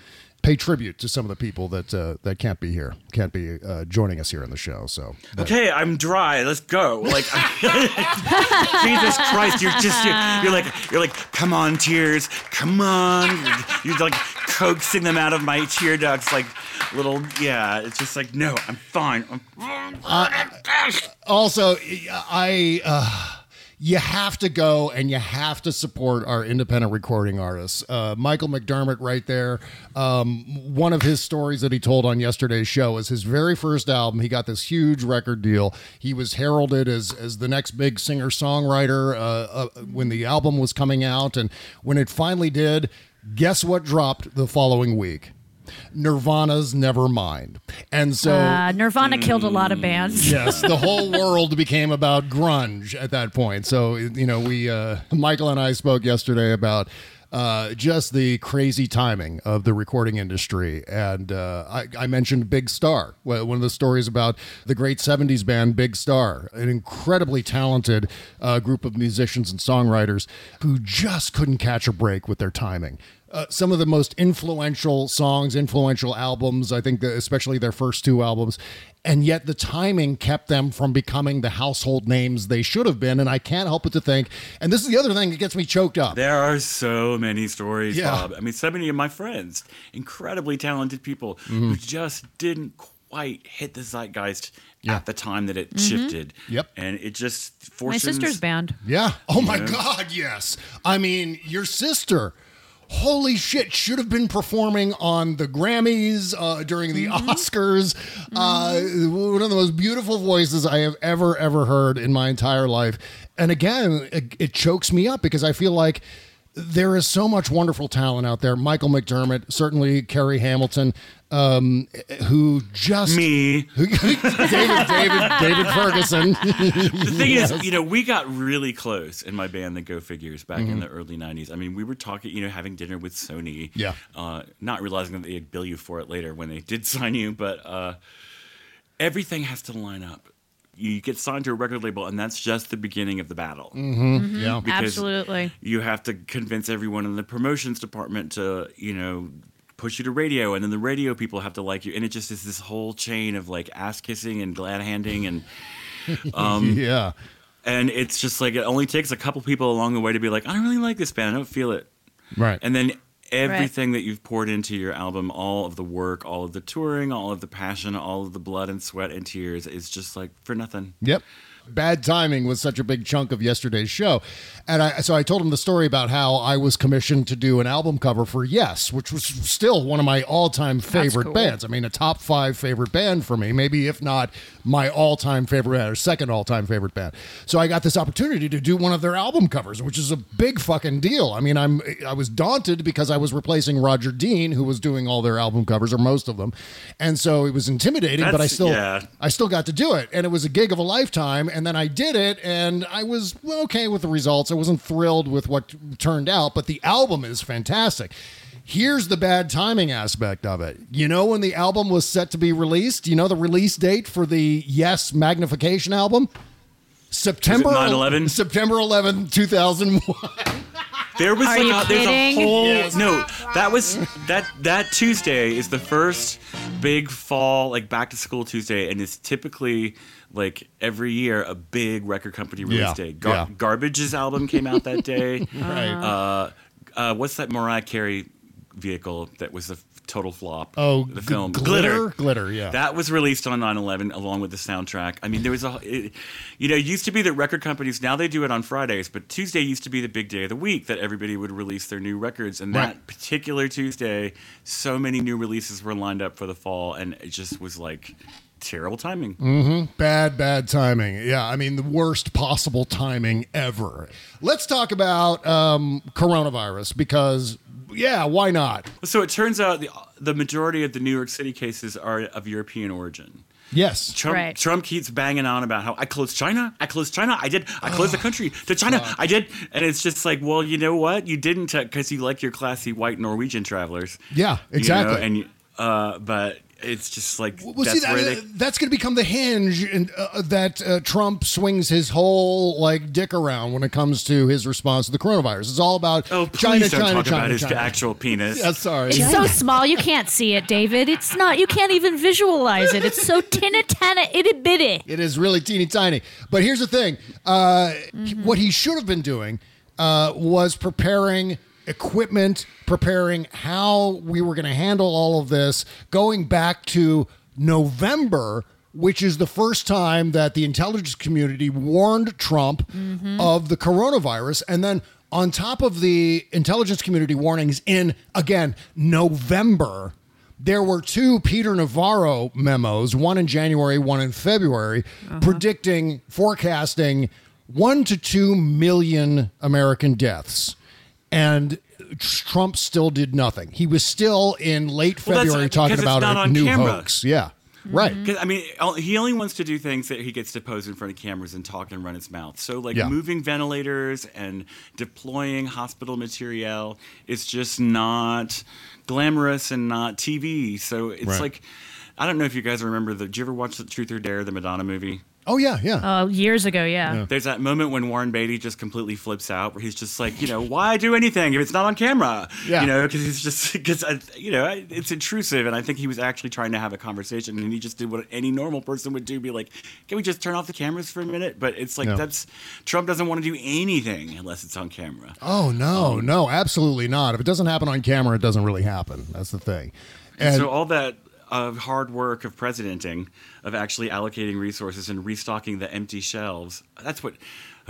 Uh, Pay tribute to some of the people that uh, that can't be here, can't be uh, joining us here in the show. So okay, I'm dry. Let's go. Like Jesus Christ, you're just you're, you're like you're like come on tears, come on. You're, you're like coaxing them out of my tear ducts like little yeah. It's just like no, I'm fine. I'm also, I uh, you have to go and you have to support our independent recording artists. Uh, Michael McDermott, right there. Um, one of his stories that he told on yesterday's show is his very first album. He got this huge record deal. He was heralded as as the next big singer songwriter uh, uh, when the album was coming out, and when it finally did, guess what dropped the following week? Nirvana's Nevermind. And so Uh, Nirvana killed a lot of bands. yes, the whole world became about grunge at that point. So you know, we uh, Michael and I spoke yesterday about. Uh, just the crazy timing of the recording industry. And uh, I, I mentioned Big Star, one of the stories about the great 70s band Big Star, an incredibly talented uh, group of musicians and songwriters who just couldn't catch a break with their timing. Uh, some of the most influential songs, influential albums, I think, that especially their first two albums. And yet the timing kept them from becoming the household names they should have been. And I can't help but to think, and this is the other thing that gets me choked up. There are so many stories, Yeah. Bob. I mean, so many of my friends, incredibly talented people, who just didn't quite hit the zeitgeist at the time that it Mhm. shifted. Yep. And it just My sister's band. Yeah. Oh my Yeah. God, yes. I mean, your sister. Holy shit, should have been performing on the Grammys uh, during the Oscars. Uh, one of the most beautiful voices I have ever, ever heard in my entire life. And again, it, it chokes me up because I feel like there is so much wonderful talent out there. Michael McDermott, certainly Kerry Hamilton, um, who just me, David, David, David Ferguson. the thing Yes. is, you know, we got really close in my band, the Go Figures, back in Mhm. the early '90s. I mean, we were talking, you know, having dinner with Sony. Yeah. Uh, not realizing that they'd bill you for it later when they did sign you, but uh, everything has to line up. You get signed to a record label, and that's just the beginning of the battle. Mhm, yeah. Because Absolutely. You have to convince everyone in the promotions department to, you know, push you to radio, and then the radio people have to like you, and it just is this whole chain of like ass kissing and glad handing and. Um, yeah. And it's just like it only takes a couple people along the way to be like, I don't really like this band. I don't feel it. Right. And then everything that you've poured into your album, all of the work, all of the touring, all of the passion, all of the blood and sweat and tears is just like for nothing. Yep. Bad timing was such a big chunk of yesterday's show. And I, so I told him the story about how I was commissioned to do an album cover for Yes, which was still one of my all time favorite cool. bands. I mean, a top five favorite band for me, maybe if not my all time favorite band or second all time favorite band. So I got this opportunity to do one of their album covers, which is a big fucking deal. I mean, I'm I was daunted because I was replacing Roger Dean, who was doing all their album covers or most of them. And so it was intimidating, but I still yeah. I still got to do it, and it was a gig of a lifetime. And then I did it, and I was okay with the results. I wasn't thrilled with what turned out, but the album is fantastic. Here's the bad timing aspect of it. You know when the album was set to be released? You know the release date for the Yes Magnification album? September 9/11? September 11, 2001. There was Are like you a, there's a whole Yes. no. That was that that Tuesday is the first big fall like back to school Tuesday, and it's typically like every year a big record company release Yeah. day. Gar- Yeah. Garbage's album came out that day. Right. Uh, uh, what's that Mariah Carey vehicle that was a f- total flop. Oh, the G- film Glitter? Glitter, yeah. That was released on 9/11 along with the soundtrack. I mean, there was a, it, you know, it used to be that record companies now they do it on Fridays, but Tuesday used to be the big day of the week that everybody would release their new records. And that particular Tuesday, so many new releases were lined up for the fall, and it just was like terrible timing. hmm Bad, bad timing. Yeah, I mean the worst possible timing ever. Let's talk about um, coronavirus because, yeah, why not? So it turns out the, the majority of the New York City cases are of European origin. Yes, Trump, Trump keeps banging on about how I closed China, I closed China, I did, I closed the country to China, I did, and it's just like, well, you know what, you didn't because you like your classy white Norwegian travelers. Yeah, you know, exactly. and uh, but it's just like Well, that's see, that, where they. that's going to become the hinge and, uh, that uh, Trump swings his whole like dick around when it comes to his response to the coronavirus. It's all about Oh, China, don't China, talk China, about his China. actual penis. Yeah, sorry. It's so small you can't see it, David. It's not. You can't even visualize it. It's so tinna tanna itty bitty. It is really teeny tiny. But here's the thing: uh, what he should have been doing uh, was preparing equipment, preparing how we were going to handle all of this, going back to November. Which is the first time that the intelligence community warned Trump mm-hmm. of the coronavirus. And then, on top of the intelligence community warnings in, again, November, there were two Peter Navarro memos, one in January, one in February, uh-huh. predicting, forecasting one to two million American deaths. And Trump still did nothing. He was still in late Well, February talking about a new camera. hoax. Yeah. Mm-hmm. Right. Because I mean, he only wants to do things that he gets to pose in front of cameras and talk and run his mouth. So, like Yeah. moving ventilators and deploying hospital material is just not glamorous and not TV. So it's Right. like, I don't know if you guys remember the. Did you ever watch the Truth or Dare, the Madonna movie? Oh yeah, yeah. Oh, years ago, yeah. There's that moment when Warren Beatty just completely flips out, where he's just like, you know, why do anything if it's not on camera? Yeah. You know, because he's just because uh, you know it's intrusive, and I think he was actually trying to have a conversation, and he just did what any normal person would do, be like, can we just turn off the cameras for a minute? But it's like No. that's Trump doesn't want to do anything unless it's on camera. Oh no, um, no, absolutely not. If it doesn't happen on camera, it doesn't really happen. That's the thing. And, so all that uh, hard work of presidenting, of actually allocating resources and restocking the empty shelves, that's what.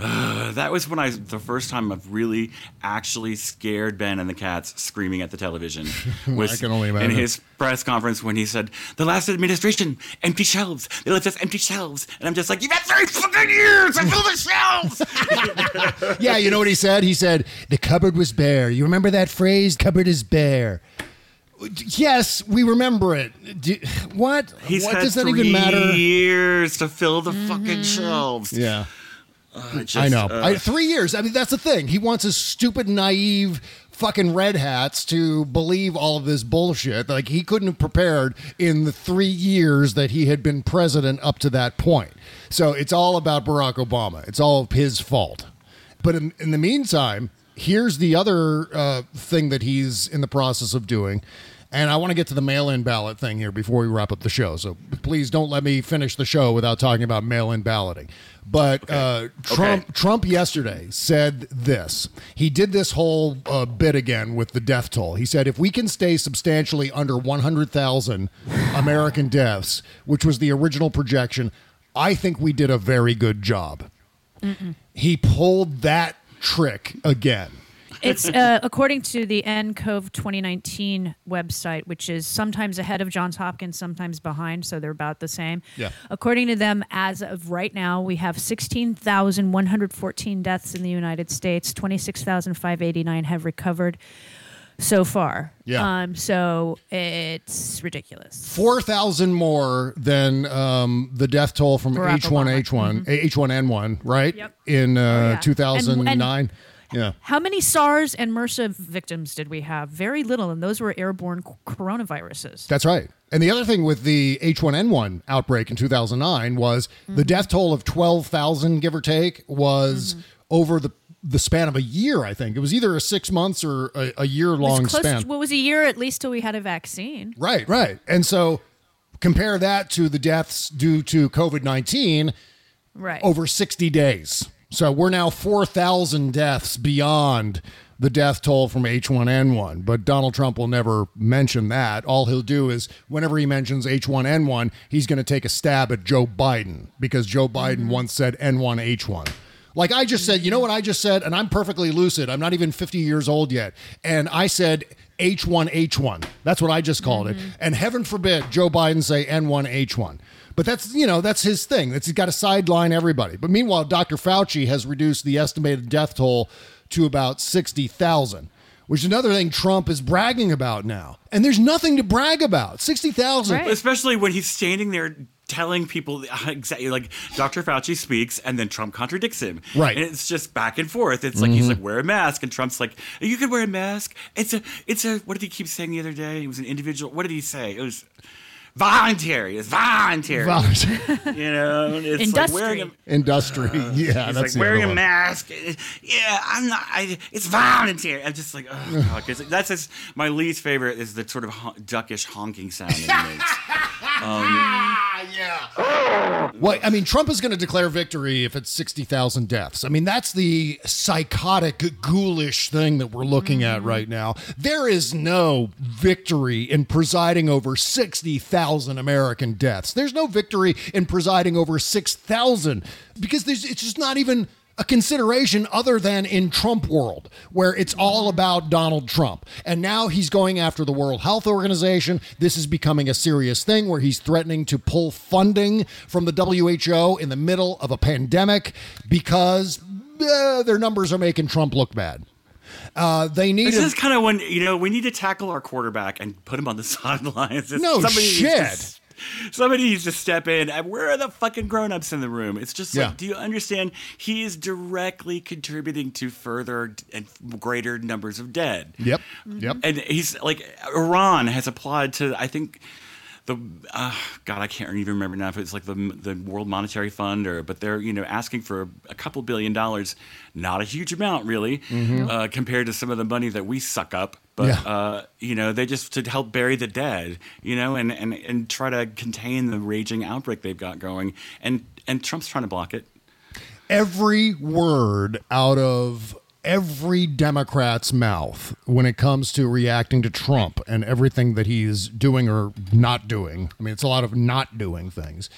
Uh, that was when I the first time I've really actually scared Ben and the cats screaming at the television. Was I can only in his press conference when he said, "The last administration, empty shelves. They left us empty shelves," and I'm just like, "You've had three fucking years to fill the shelves." yeah, you know what he said? He said, the cupboard was bare. You remember that phrase? Cupboard is bare. Yes, we remember it. Do, what? He's what had does that three even matter? years to fill the fucking shelves. Yeah. Uh, just, I know. uh, I, three years. I mean, that's the thing. He wants his stupid, naive fucking red hats to believe all of this bullshit. Like, he couldn't have prepared in the three years that he had been president up to that point. So it's all about Barack Obama. It's all his fault. But in, in the meantime, here's the other uh, thing that he's in the process of doing. And I want to get to the mail in ballot thing here before we wrap up the show. So please don't let me finish the show without talking about mail in balloting. But uh, Trump, Okay. Trump yesterday said this. He did this whole uh, bit again with the death toll. He said, if we can stay substantially under 100,000 American deaths, which was the original projection, I think we did a very good job. He pulled that trick again. It's uh, according to the NCOV 2019 website, which is sometimes ahead of Johns Hopkins, sometimes behind, so they're about the same. Yeah. According to them, as of right now, we have 16,114 deaths in the United States. 26,589 have recovered so far. Yeah. Um, so it's ridiculous. 4,000 more than um, the death toll from Barack H1H1, H1N1, right? Yep. In uh, Oh, yeah. 2009. Yeah. How many SARS and MRSA victims did we have? Very little, and those were airborne coronaviruses. That's right. And the other thing with the H1N1 outbreak in 2009 was Mm-hmm. the death toll of 12,000, give or take, was Mm-hmm. over the the span of a year, I think. It was either a six months or a, a year long span. To, what was a year at least till we had a vaccine? Right, right. And so compare that to the deaths due to COVID 19 Right. over 60 days. So we're now 4,000 deaths beyond the death toll from H1N1, but Donald Trump will never mention that. All he'll do is whenever he mentions H1N1, he's going to take a stab at Joe Biden because Joe Biden mm-hmm. once said N1H1. Like I just said, you know what I just said? And I'm perfectly lucid. I'm not even 50 years old yet. And I said H1H1. That's what I just called it. Mm-hmm. And heaven forbid Joe Biden say N1H1. But that's, you know, that's his thing. That's he's got to sideline everybody. But meanwhile, Dr. Fauci has reduced the estimated death toll to about 60,000, which is another thing Trump is bragging about now. And there's nothing to brag about. 60,000. Especially when he's standing there telling people exactly like Dr. Fauci speaks and then Trump contradicts him. Right. And it's just back and forth. It's like he's Mhm. like, wear a mask, and Trump's like, you can wear a mask. It's a it's a what did he keep saying the other day? It was an individual what did he say? It was voluntary. It's voluntary. Voluntary. you know, it's like wearing a Industry. Uh, yeah, He's that's like the wearing other a one. mask. Yeah, I'm not. I, it's voluntary. I'm just like, oh god, 'cause that's just, my least favorite is the sort of hon- duckish honking sound that he makes. Um, yeah. Well, I mean, Trump is going to declare victory if it's 60,000 deaths. I mean, that's the psychotic, ghoulish thing that we're looking at right now. There is no victory in presiding over 60,000 American deaths. There's no victory in presiding over 6,000 because there's, it's just not even a consideration other than in Trump world, where it's all about Donald Trump. And now he's going after the World Health Organization. This is becoming a serious thing where he's threatening to pull funding from the WHO in the middle of a pandemic because uh, their numbers are making Trump look bad. Uh, they need This a- is kind of when you know we need to tackle our quarterback and put him on the sidelines. It's- No somebody needs to shit. Somebody needs to step in. And Where are the fucking grown-ups in the room? It's just Yeah. like, do you understand? He is directly contributing to further and greater numbers of dead. Yep. Yep. And he's like, Iran has applied to, I think, the uh, God, I can't even remember now if it's like the the World Monetary Fund or, but they're you know asking for a couple billion dollars, not a huge amount really, Mhm. uh, compared to some of the money that we suck up. But Yeah. uh, you know, they just to help bury the dead, you know, and and and try to contain the raging outbreak they've got going, and and Trump's trying to block it. every word out of every Democrat's mouth when it comes to reacting to Trump and everything that he's doing or not doing. I mean, it's a lot of not doing things.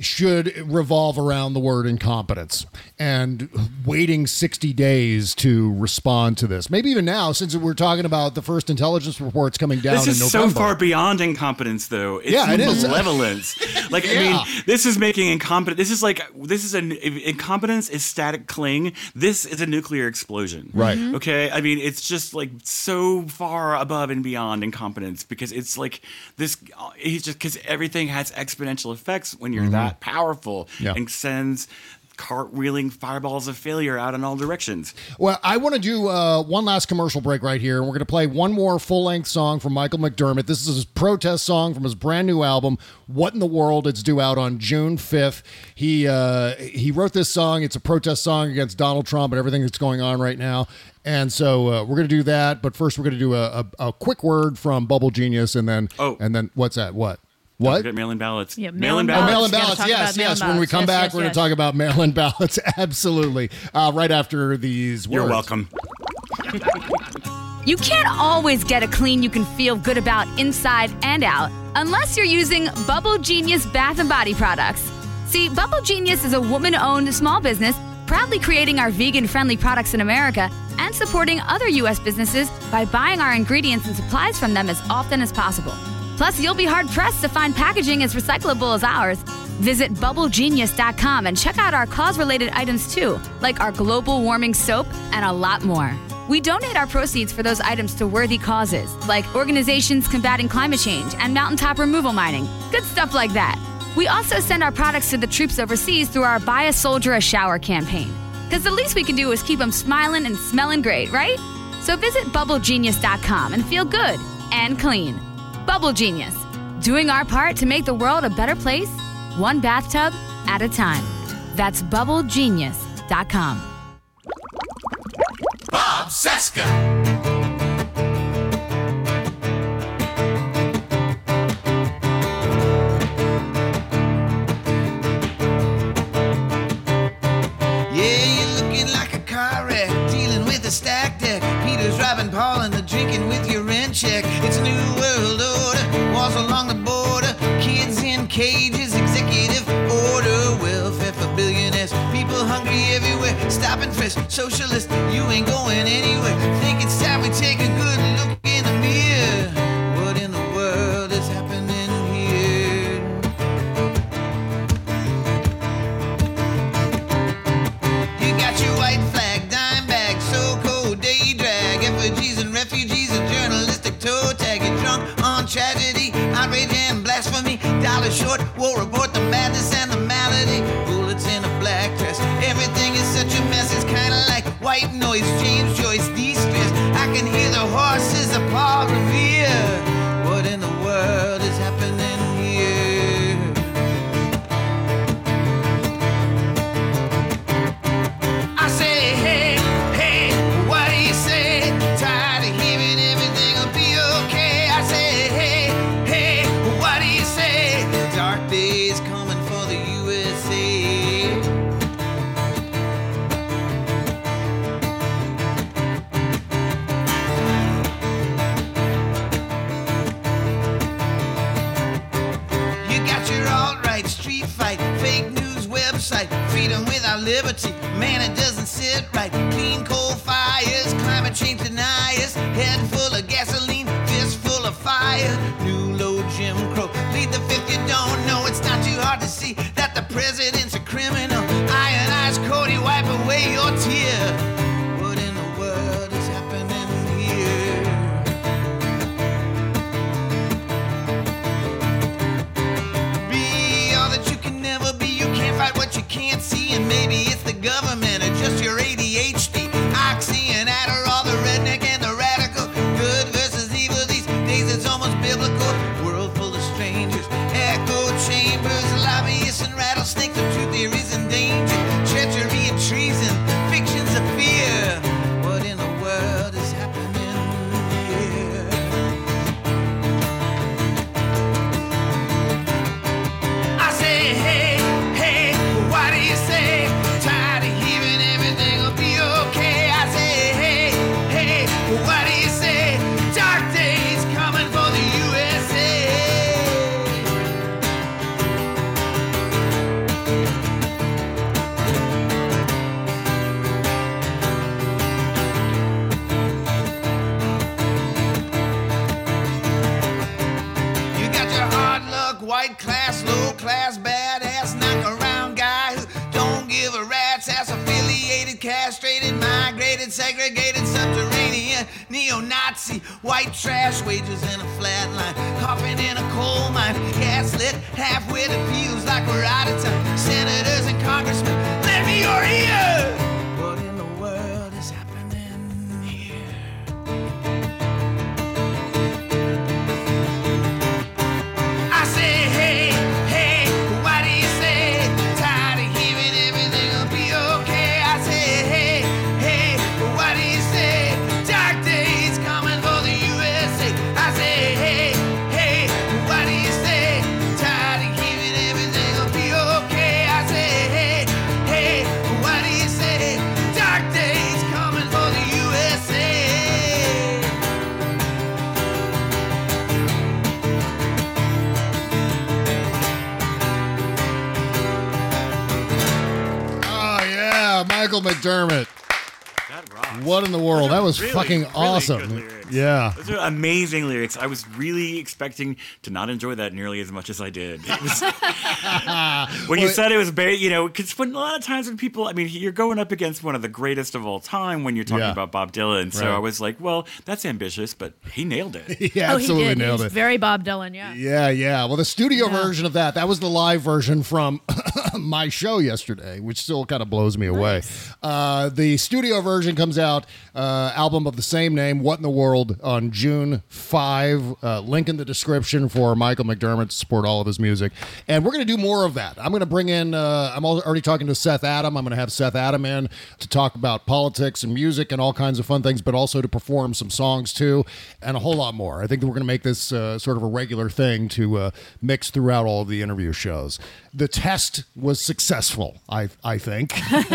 Should revolve around the word incompetence and waiting 60 days to respond to this. Maybe even now, since we're talking about the first intelligence reports coming down This in is November. so far beyond incompetence, though. It's Yeah, it is. malevolence. like I mean, this is making incompetent. This is like this is an incompetence is static cling. This is a nuclear explosion. Right. Mhm. Okay. I mean, it's just like so far above and beyond incompetence because it's like this. He's just because everything has exponential effects when you're Mhm. that powerful Yeah. and sends cartwheeling fireballs of failure out in all directions. Well, I want to do uh, one last commercial break right here, and we're going to play one more full length song from Michael McDermott. This is his protest song from his brand new album, "What in the World." It's due out on June fifth. He uh, he wrote this song. It's a protest song against Donald Trump and everything that's going on right now. And so uh, we're going to do that. But first, we're going to do a, a, a quick word from Bubble Genius, and then Oh. and then what's that? What? Don't What? forget mail-in ballots. Yeah, mail-in mail-in Oh, ballots. mail-in ballots. talk Yes, about yes. mail-in When we come Yes, back, yes, we're going to talk about mail-in ballots. Absolutely. Uh, right after these words. You're welcome. You can't always get a clean you can feel good about inside and out unless you're using Bubble Genius Bath and Body products. See, Bubble Genius is a woman owned small business proudly creating our vegan friendly products in America and supporting other U.S. businesses by buying our ingredients and supplies from them as often as possible. Plus, you'll be hard pressed to find packaging as recyclable as ours. Visit bubblegenius.com and check out our cause related items too, like our global warming soap and a lot more. We donate our proceeds for those items to worthy causes, like organizations combating climate change and mountaintop removal mining. Good stuff like that. We also send our products to the troops overseas through our Buy a Soldier a Shower campaign. Because the least we can do is keep them smiling and smelling great, right? So visit bubblegenius.com and feel good and clean. Bubble Genius, doing our part to make the world a better place, one bathtub at a time. That's bubblegenius.com. Bob Cesca. Yeah, you're looking like a car dealing with a stack deck. Peter's robbing Paul and the drinking with your rent check. It's a new world cages, executive order, welfare for billionaires, people hungry everywhere, stop and frisk, socialist, you ain't going anywhere, think it's Dollar short, war report, the madness and the malady. Bullets in a black dress, everything is such a mess. It's kinda like white noise, president's a criminal. Ionized Cody, wipe away your tear. Segregated, subterranean, neo Nazi, white trash, wages in a flat line, coughing in a coal mine, gaslit, half-wit, it feels like we're out of time. McDermott. What in the world? that was Really, fucking really awesome. good lyrics. Yeah. Those are amazing lyrics. I was really expecting to not enjoy that nearly as much as I did. It was, when you said it was, ba- you know, because when a lot of times when people, I mean, you're going up against one of the greatest of all time when you're talking Yeah. about Bob Dylan. So Right. I was like, well, that's ambitious, but he nailed it. He oh, absolutely he did. nailed He's it. Very Bob Dylan, yeah. Yeah, yeah. Well, the studio version of that, that was the live version from my show yesterday, which still kind of blows me away. Uh, the studio version comes out, uh, album of the same name, What in the World, on June 5. Uh, link in the description for Michael McDermott to support all of his music. And we're going to do more of that. I'm going to bring in, uh, I'm already talking to Seth Adam. I'm going to have Seth Adam in to talk about politics and music and all kinds of fun things, but also to perform some songs too, and a whole lot more. I think that we're going to make this uh, sort of a regular thing to uh, mix throughout all of the interview shows. The test was successful, I, I think.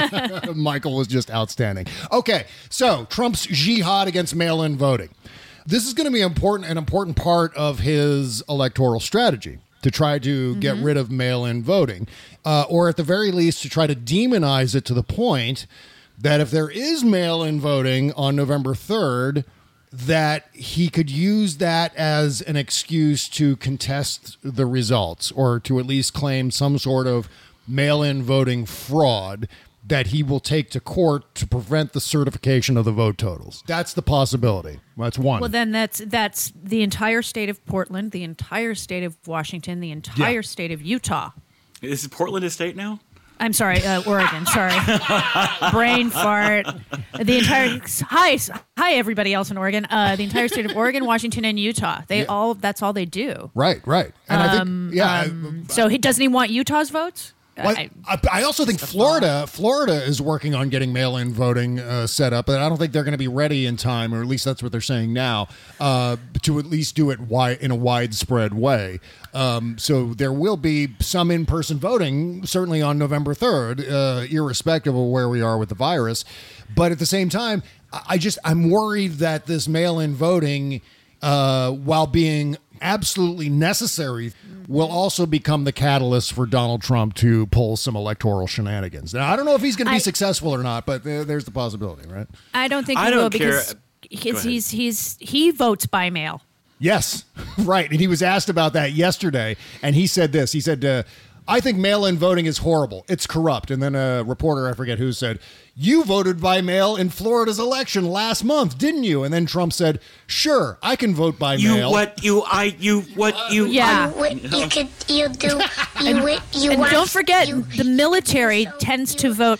Michael was just outstanding. Okay, so Trump's jihad against mail in voting. This is going to be important, an important part of his electoral strategy to try to get rid of mail in voting, uh, or at the very least, to try to demonize it to the point that if there is mail in voting on November 3rd, that he could use that as an excuse to contest the results or to at least claim some sort of mail in voting fraud that he will take to court to prevent the certification of the vote totals. That's the possibility. That's one. Well, then that's that's the entire state of Portland, the entire state of Washington, the entire Yeah. state of Utah. Is Portland a state now? I'm sorry, uh, Oregon. Sorry, brain fart. The entire hi hi everybody else in Oregon. Uh, the entire state of Oregon, Washington, and Utah. They Yeah. all that's all they do. right, right. And I Um, think, yeah. um, so he doesn't he want Utah's votes? Well, I- I, also think Florida, Florida is working on getting mail-in voting uh, set up, but I don't think they're going to be ready in time, or at least that's what they're saying now, uh, to at least do it wi- in a widespread way. Um, so there will be some in-person voting, certainly on November third, uh, irrespective of where we are with the virus. But at the same time, I I just I'm worried that this mail-in voting, uh, while being absolutely necessary will also become the catalyst for Donald Trump to pull some electoral shenanigans. Now, I don't know if he's going to be I- successful or not, but there, there's the possibility, right? I don't think I he don't will care. because he's, he's he's he votes by mail. Yes, right. And he was asked about that yesterday, and he said this. He said, uh, "I think mail-in voting is horrible. It's corrupt." And then a reporter, I forget who, said, "You voted by mail in Florida's election last month, didn't you?" And then Trump said, "Sure, I can vote by You mail." what you I you what uh, you Yeah. I- You could, you do, you, wi- you and watch- don't forget, the military tends to vote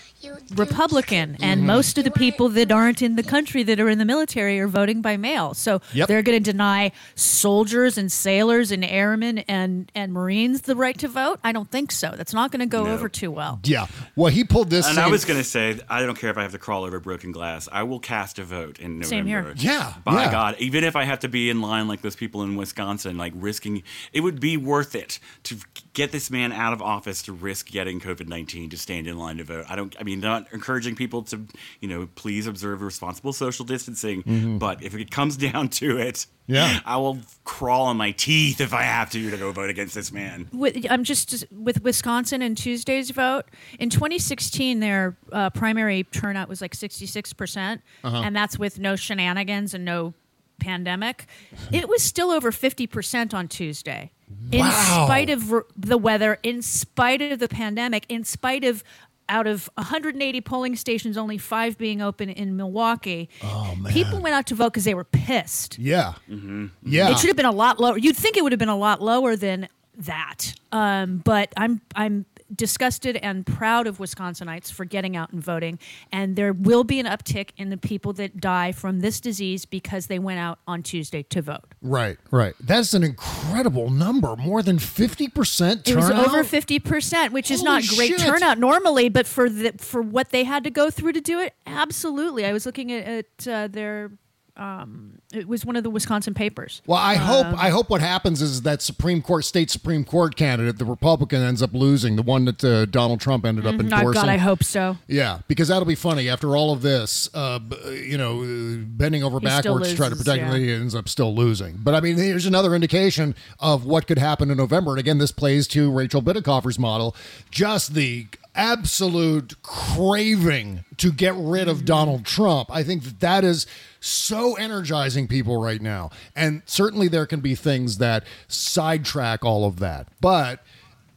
Republican, and mm-hmm. most of the people that aren't in the country that are in the military are voting by mail. So Yep. they're going to deny soldiers and sailors and airmen and and Marines the right to vote. I don't think so. That's not going to go No. over too well. Yeah. Well, he pulled this. And I was going to say, I don't care if I have to crawl over broken glass. I will cast a vote in November. Same here. Yeah, By yeah. God, even if I have to be in line like those people in Wisconsin, like risking, it would be worth it to get this man out of office to risk getting COVID nineteen to stand in line to vote. I don't. I mean, not encouraging people to, you know, please observe responsible social distancing. Mhm. But if it comes down to it, Yeah. I will crawl on my teeth if I have to to go vote against this man. With, I'm just with Wisconsin and Tuesday's vote in 2016. Their uh, primary turnout was like 66 percent, Uh-huh. and that's with no shenanigans and no pandemic. It was still over 50 percent on Tuesday, in Wow. spite of the weather, in spite of the pandemic, in spite of out of 180 polling stations, only five being open in Milwaukee. Oh man. People went out to vote because they were pissed. Yeah. Mm-hmm. Yeah. It should have been a lot lower. You'd think it would have been a lot lower than that. Um, but I'm I'm disgusted and proud of Wisconsinites for getting out and voting. And there will be an uptick in the people that die from this disease because they went out on Tuesday to vote. Right, right. That's an incredible number. More than 50% turnout. It was over fifty percent, which is not great shit. turnout normally, but for the for what they had to go through to do it, absolutely. I was looking at, at uh, their. Um, it was one of the Wisconsin papers. Well, I hope Um, I hope what happens is that Supreme Court, state Supreme Court candidate, the Republican, ends up losing the one that uh, Donald Trump ended up mhm, endorsing. God, I hope so. Yeah, because that'll be funny after all of this. Uh, you know, bending over He backwards to try to protect yeah. him, he ends up still losing. But I mean, here's another indication of what could happen in November. And again, this plays to Rachel Bitecofer's model. Just the absolute craving to get rid of Donald Trump. I think that that is so energizing people right now. And certainly there can be things that sidetrack all of that. But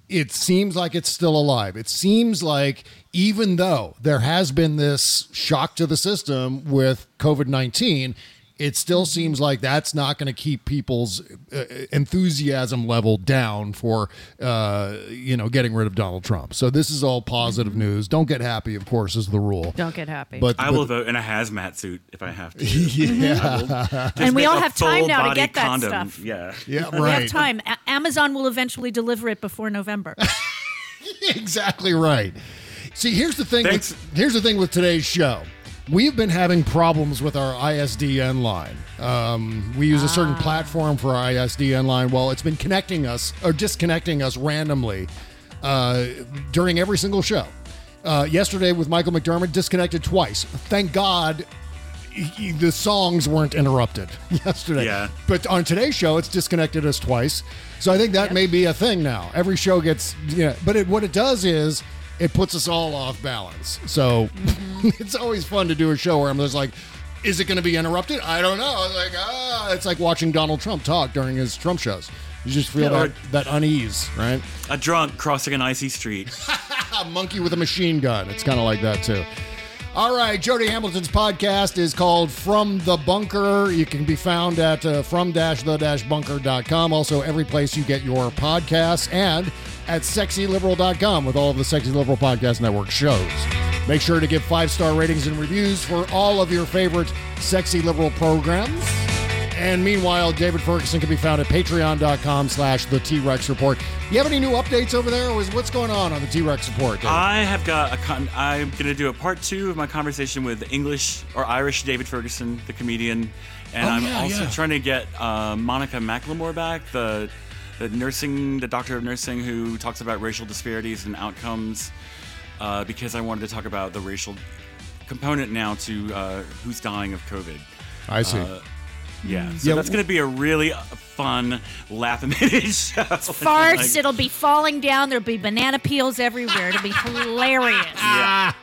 it seems like it's still alive. It seems like even though there has been this shock to the system with COVID 19, it still seems like that's not going to keep people's uh, enthusiasm level down for uh, you know getting rid of Donald Trump. So this is all positive news. Don't get happy, of course, is the rule. Don't get happy. But I but- will vote in a hazmat suit if I have to. Yeah. I will just And we all have time now to get that condom. stuff. Yeah. Yeah, Right. We have time. A- Amazon will eventually deliver it before November. exactly right. See, here's the thing. With, here's the thing with today's show. We've been having problems with our ISDN line. Um, we use a certain platform for our ISDN line. Well, it's been connecting us or disconnecting us randomly uh, during every single show. Uh, yesterday with Michael McDermott, disconnected twice. Thank God he- he- the songs weren't interrupted yesterday. Yeah. But on today's show, it's disconnected us twice. So I think that may be a thing now. Every show gets, yeah. But it, what it does is it puts us all off balance. So it's always fun to do a show where I'm just like, is it going to be interrupted? I don't know. I was like, ah, it's like watching Donald Trump talk during his Trump shows. You just feel Yeah, or- that, that unease, right? A drunk crossing an icy street. a monkey with a machine gun. It's kind of like that too. All right, Jody Hamilton's podcast is called From the Bunker. You can be found at uh, from-the-bunker.com. Also, every place you get your podcasts and at sexyliberal.com with all of the Sexy Liberal Podcast Network shows. Make sure to give five-star ratings and reviews for all of your favorite Sexy Liberal programs. And meanwhile, David Ferguson can be found at patreon.com slash the T-Rex Report. Do you have any new updates over there? Or is, what's going on on the T-Rex Report? David? I have got a con- I'm going to do a part two of my conversation with English or Irish David Ferguson, the comedian. And Oh, I'm yeah, also yeah. trying to get uh, Monica McLemore back, the, the nursing, the doctor of nursing who talks about racial disparities and outcomes, uh, because I wanted to talk about the racial component now to uh, who's dying of COVID. I see. Uh, yeah, so Yeah, that's going to be a really uh, fun, laugh-a-minute show. Farts. Like- it'll be falling down. There'll be banana peels everywhere. It'll be hilarious.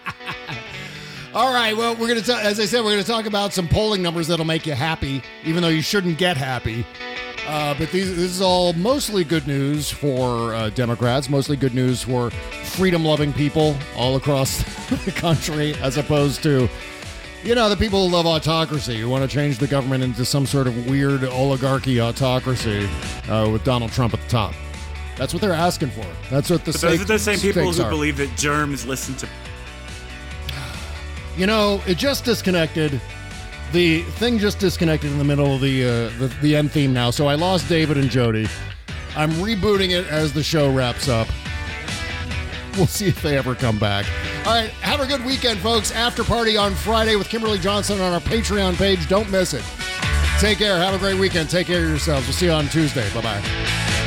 All right. Well, we're going to, as I said, we're going to talk about some polling numbers that'll make you happy, even though you shouldn't get happy. Uh, but these, this is all mostly good news for uh, Democrats, mostly good news for freedom loving people all across the country, as opposed to, you know, the people who love autocracy, who want to change the government into some sort of weird oligarchy autocracy uh, with Donald Trump at the top. That's what they're asking for. That's what the But those stake- are the same people who are. believe that germs listen to You know, it just disconnected. The thing just disconnected in the middle of the, uh, the the end theme now, so I lost David and Jody. I'm rebooting it as the show wraps up. We'll see if they ever come back. All right, have a good weekend, folks. After party on Friday with Kimberly Johnson on our Patreon page. Don't miss it. Take care. Have a great weekend. Take care of yourselves. We'll see you on Tuesday. Bye bye.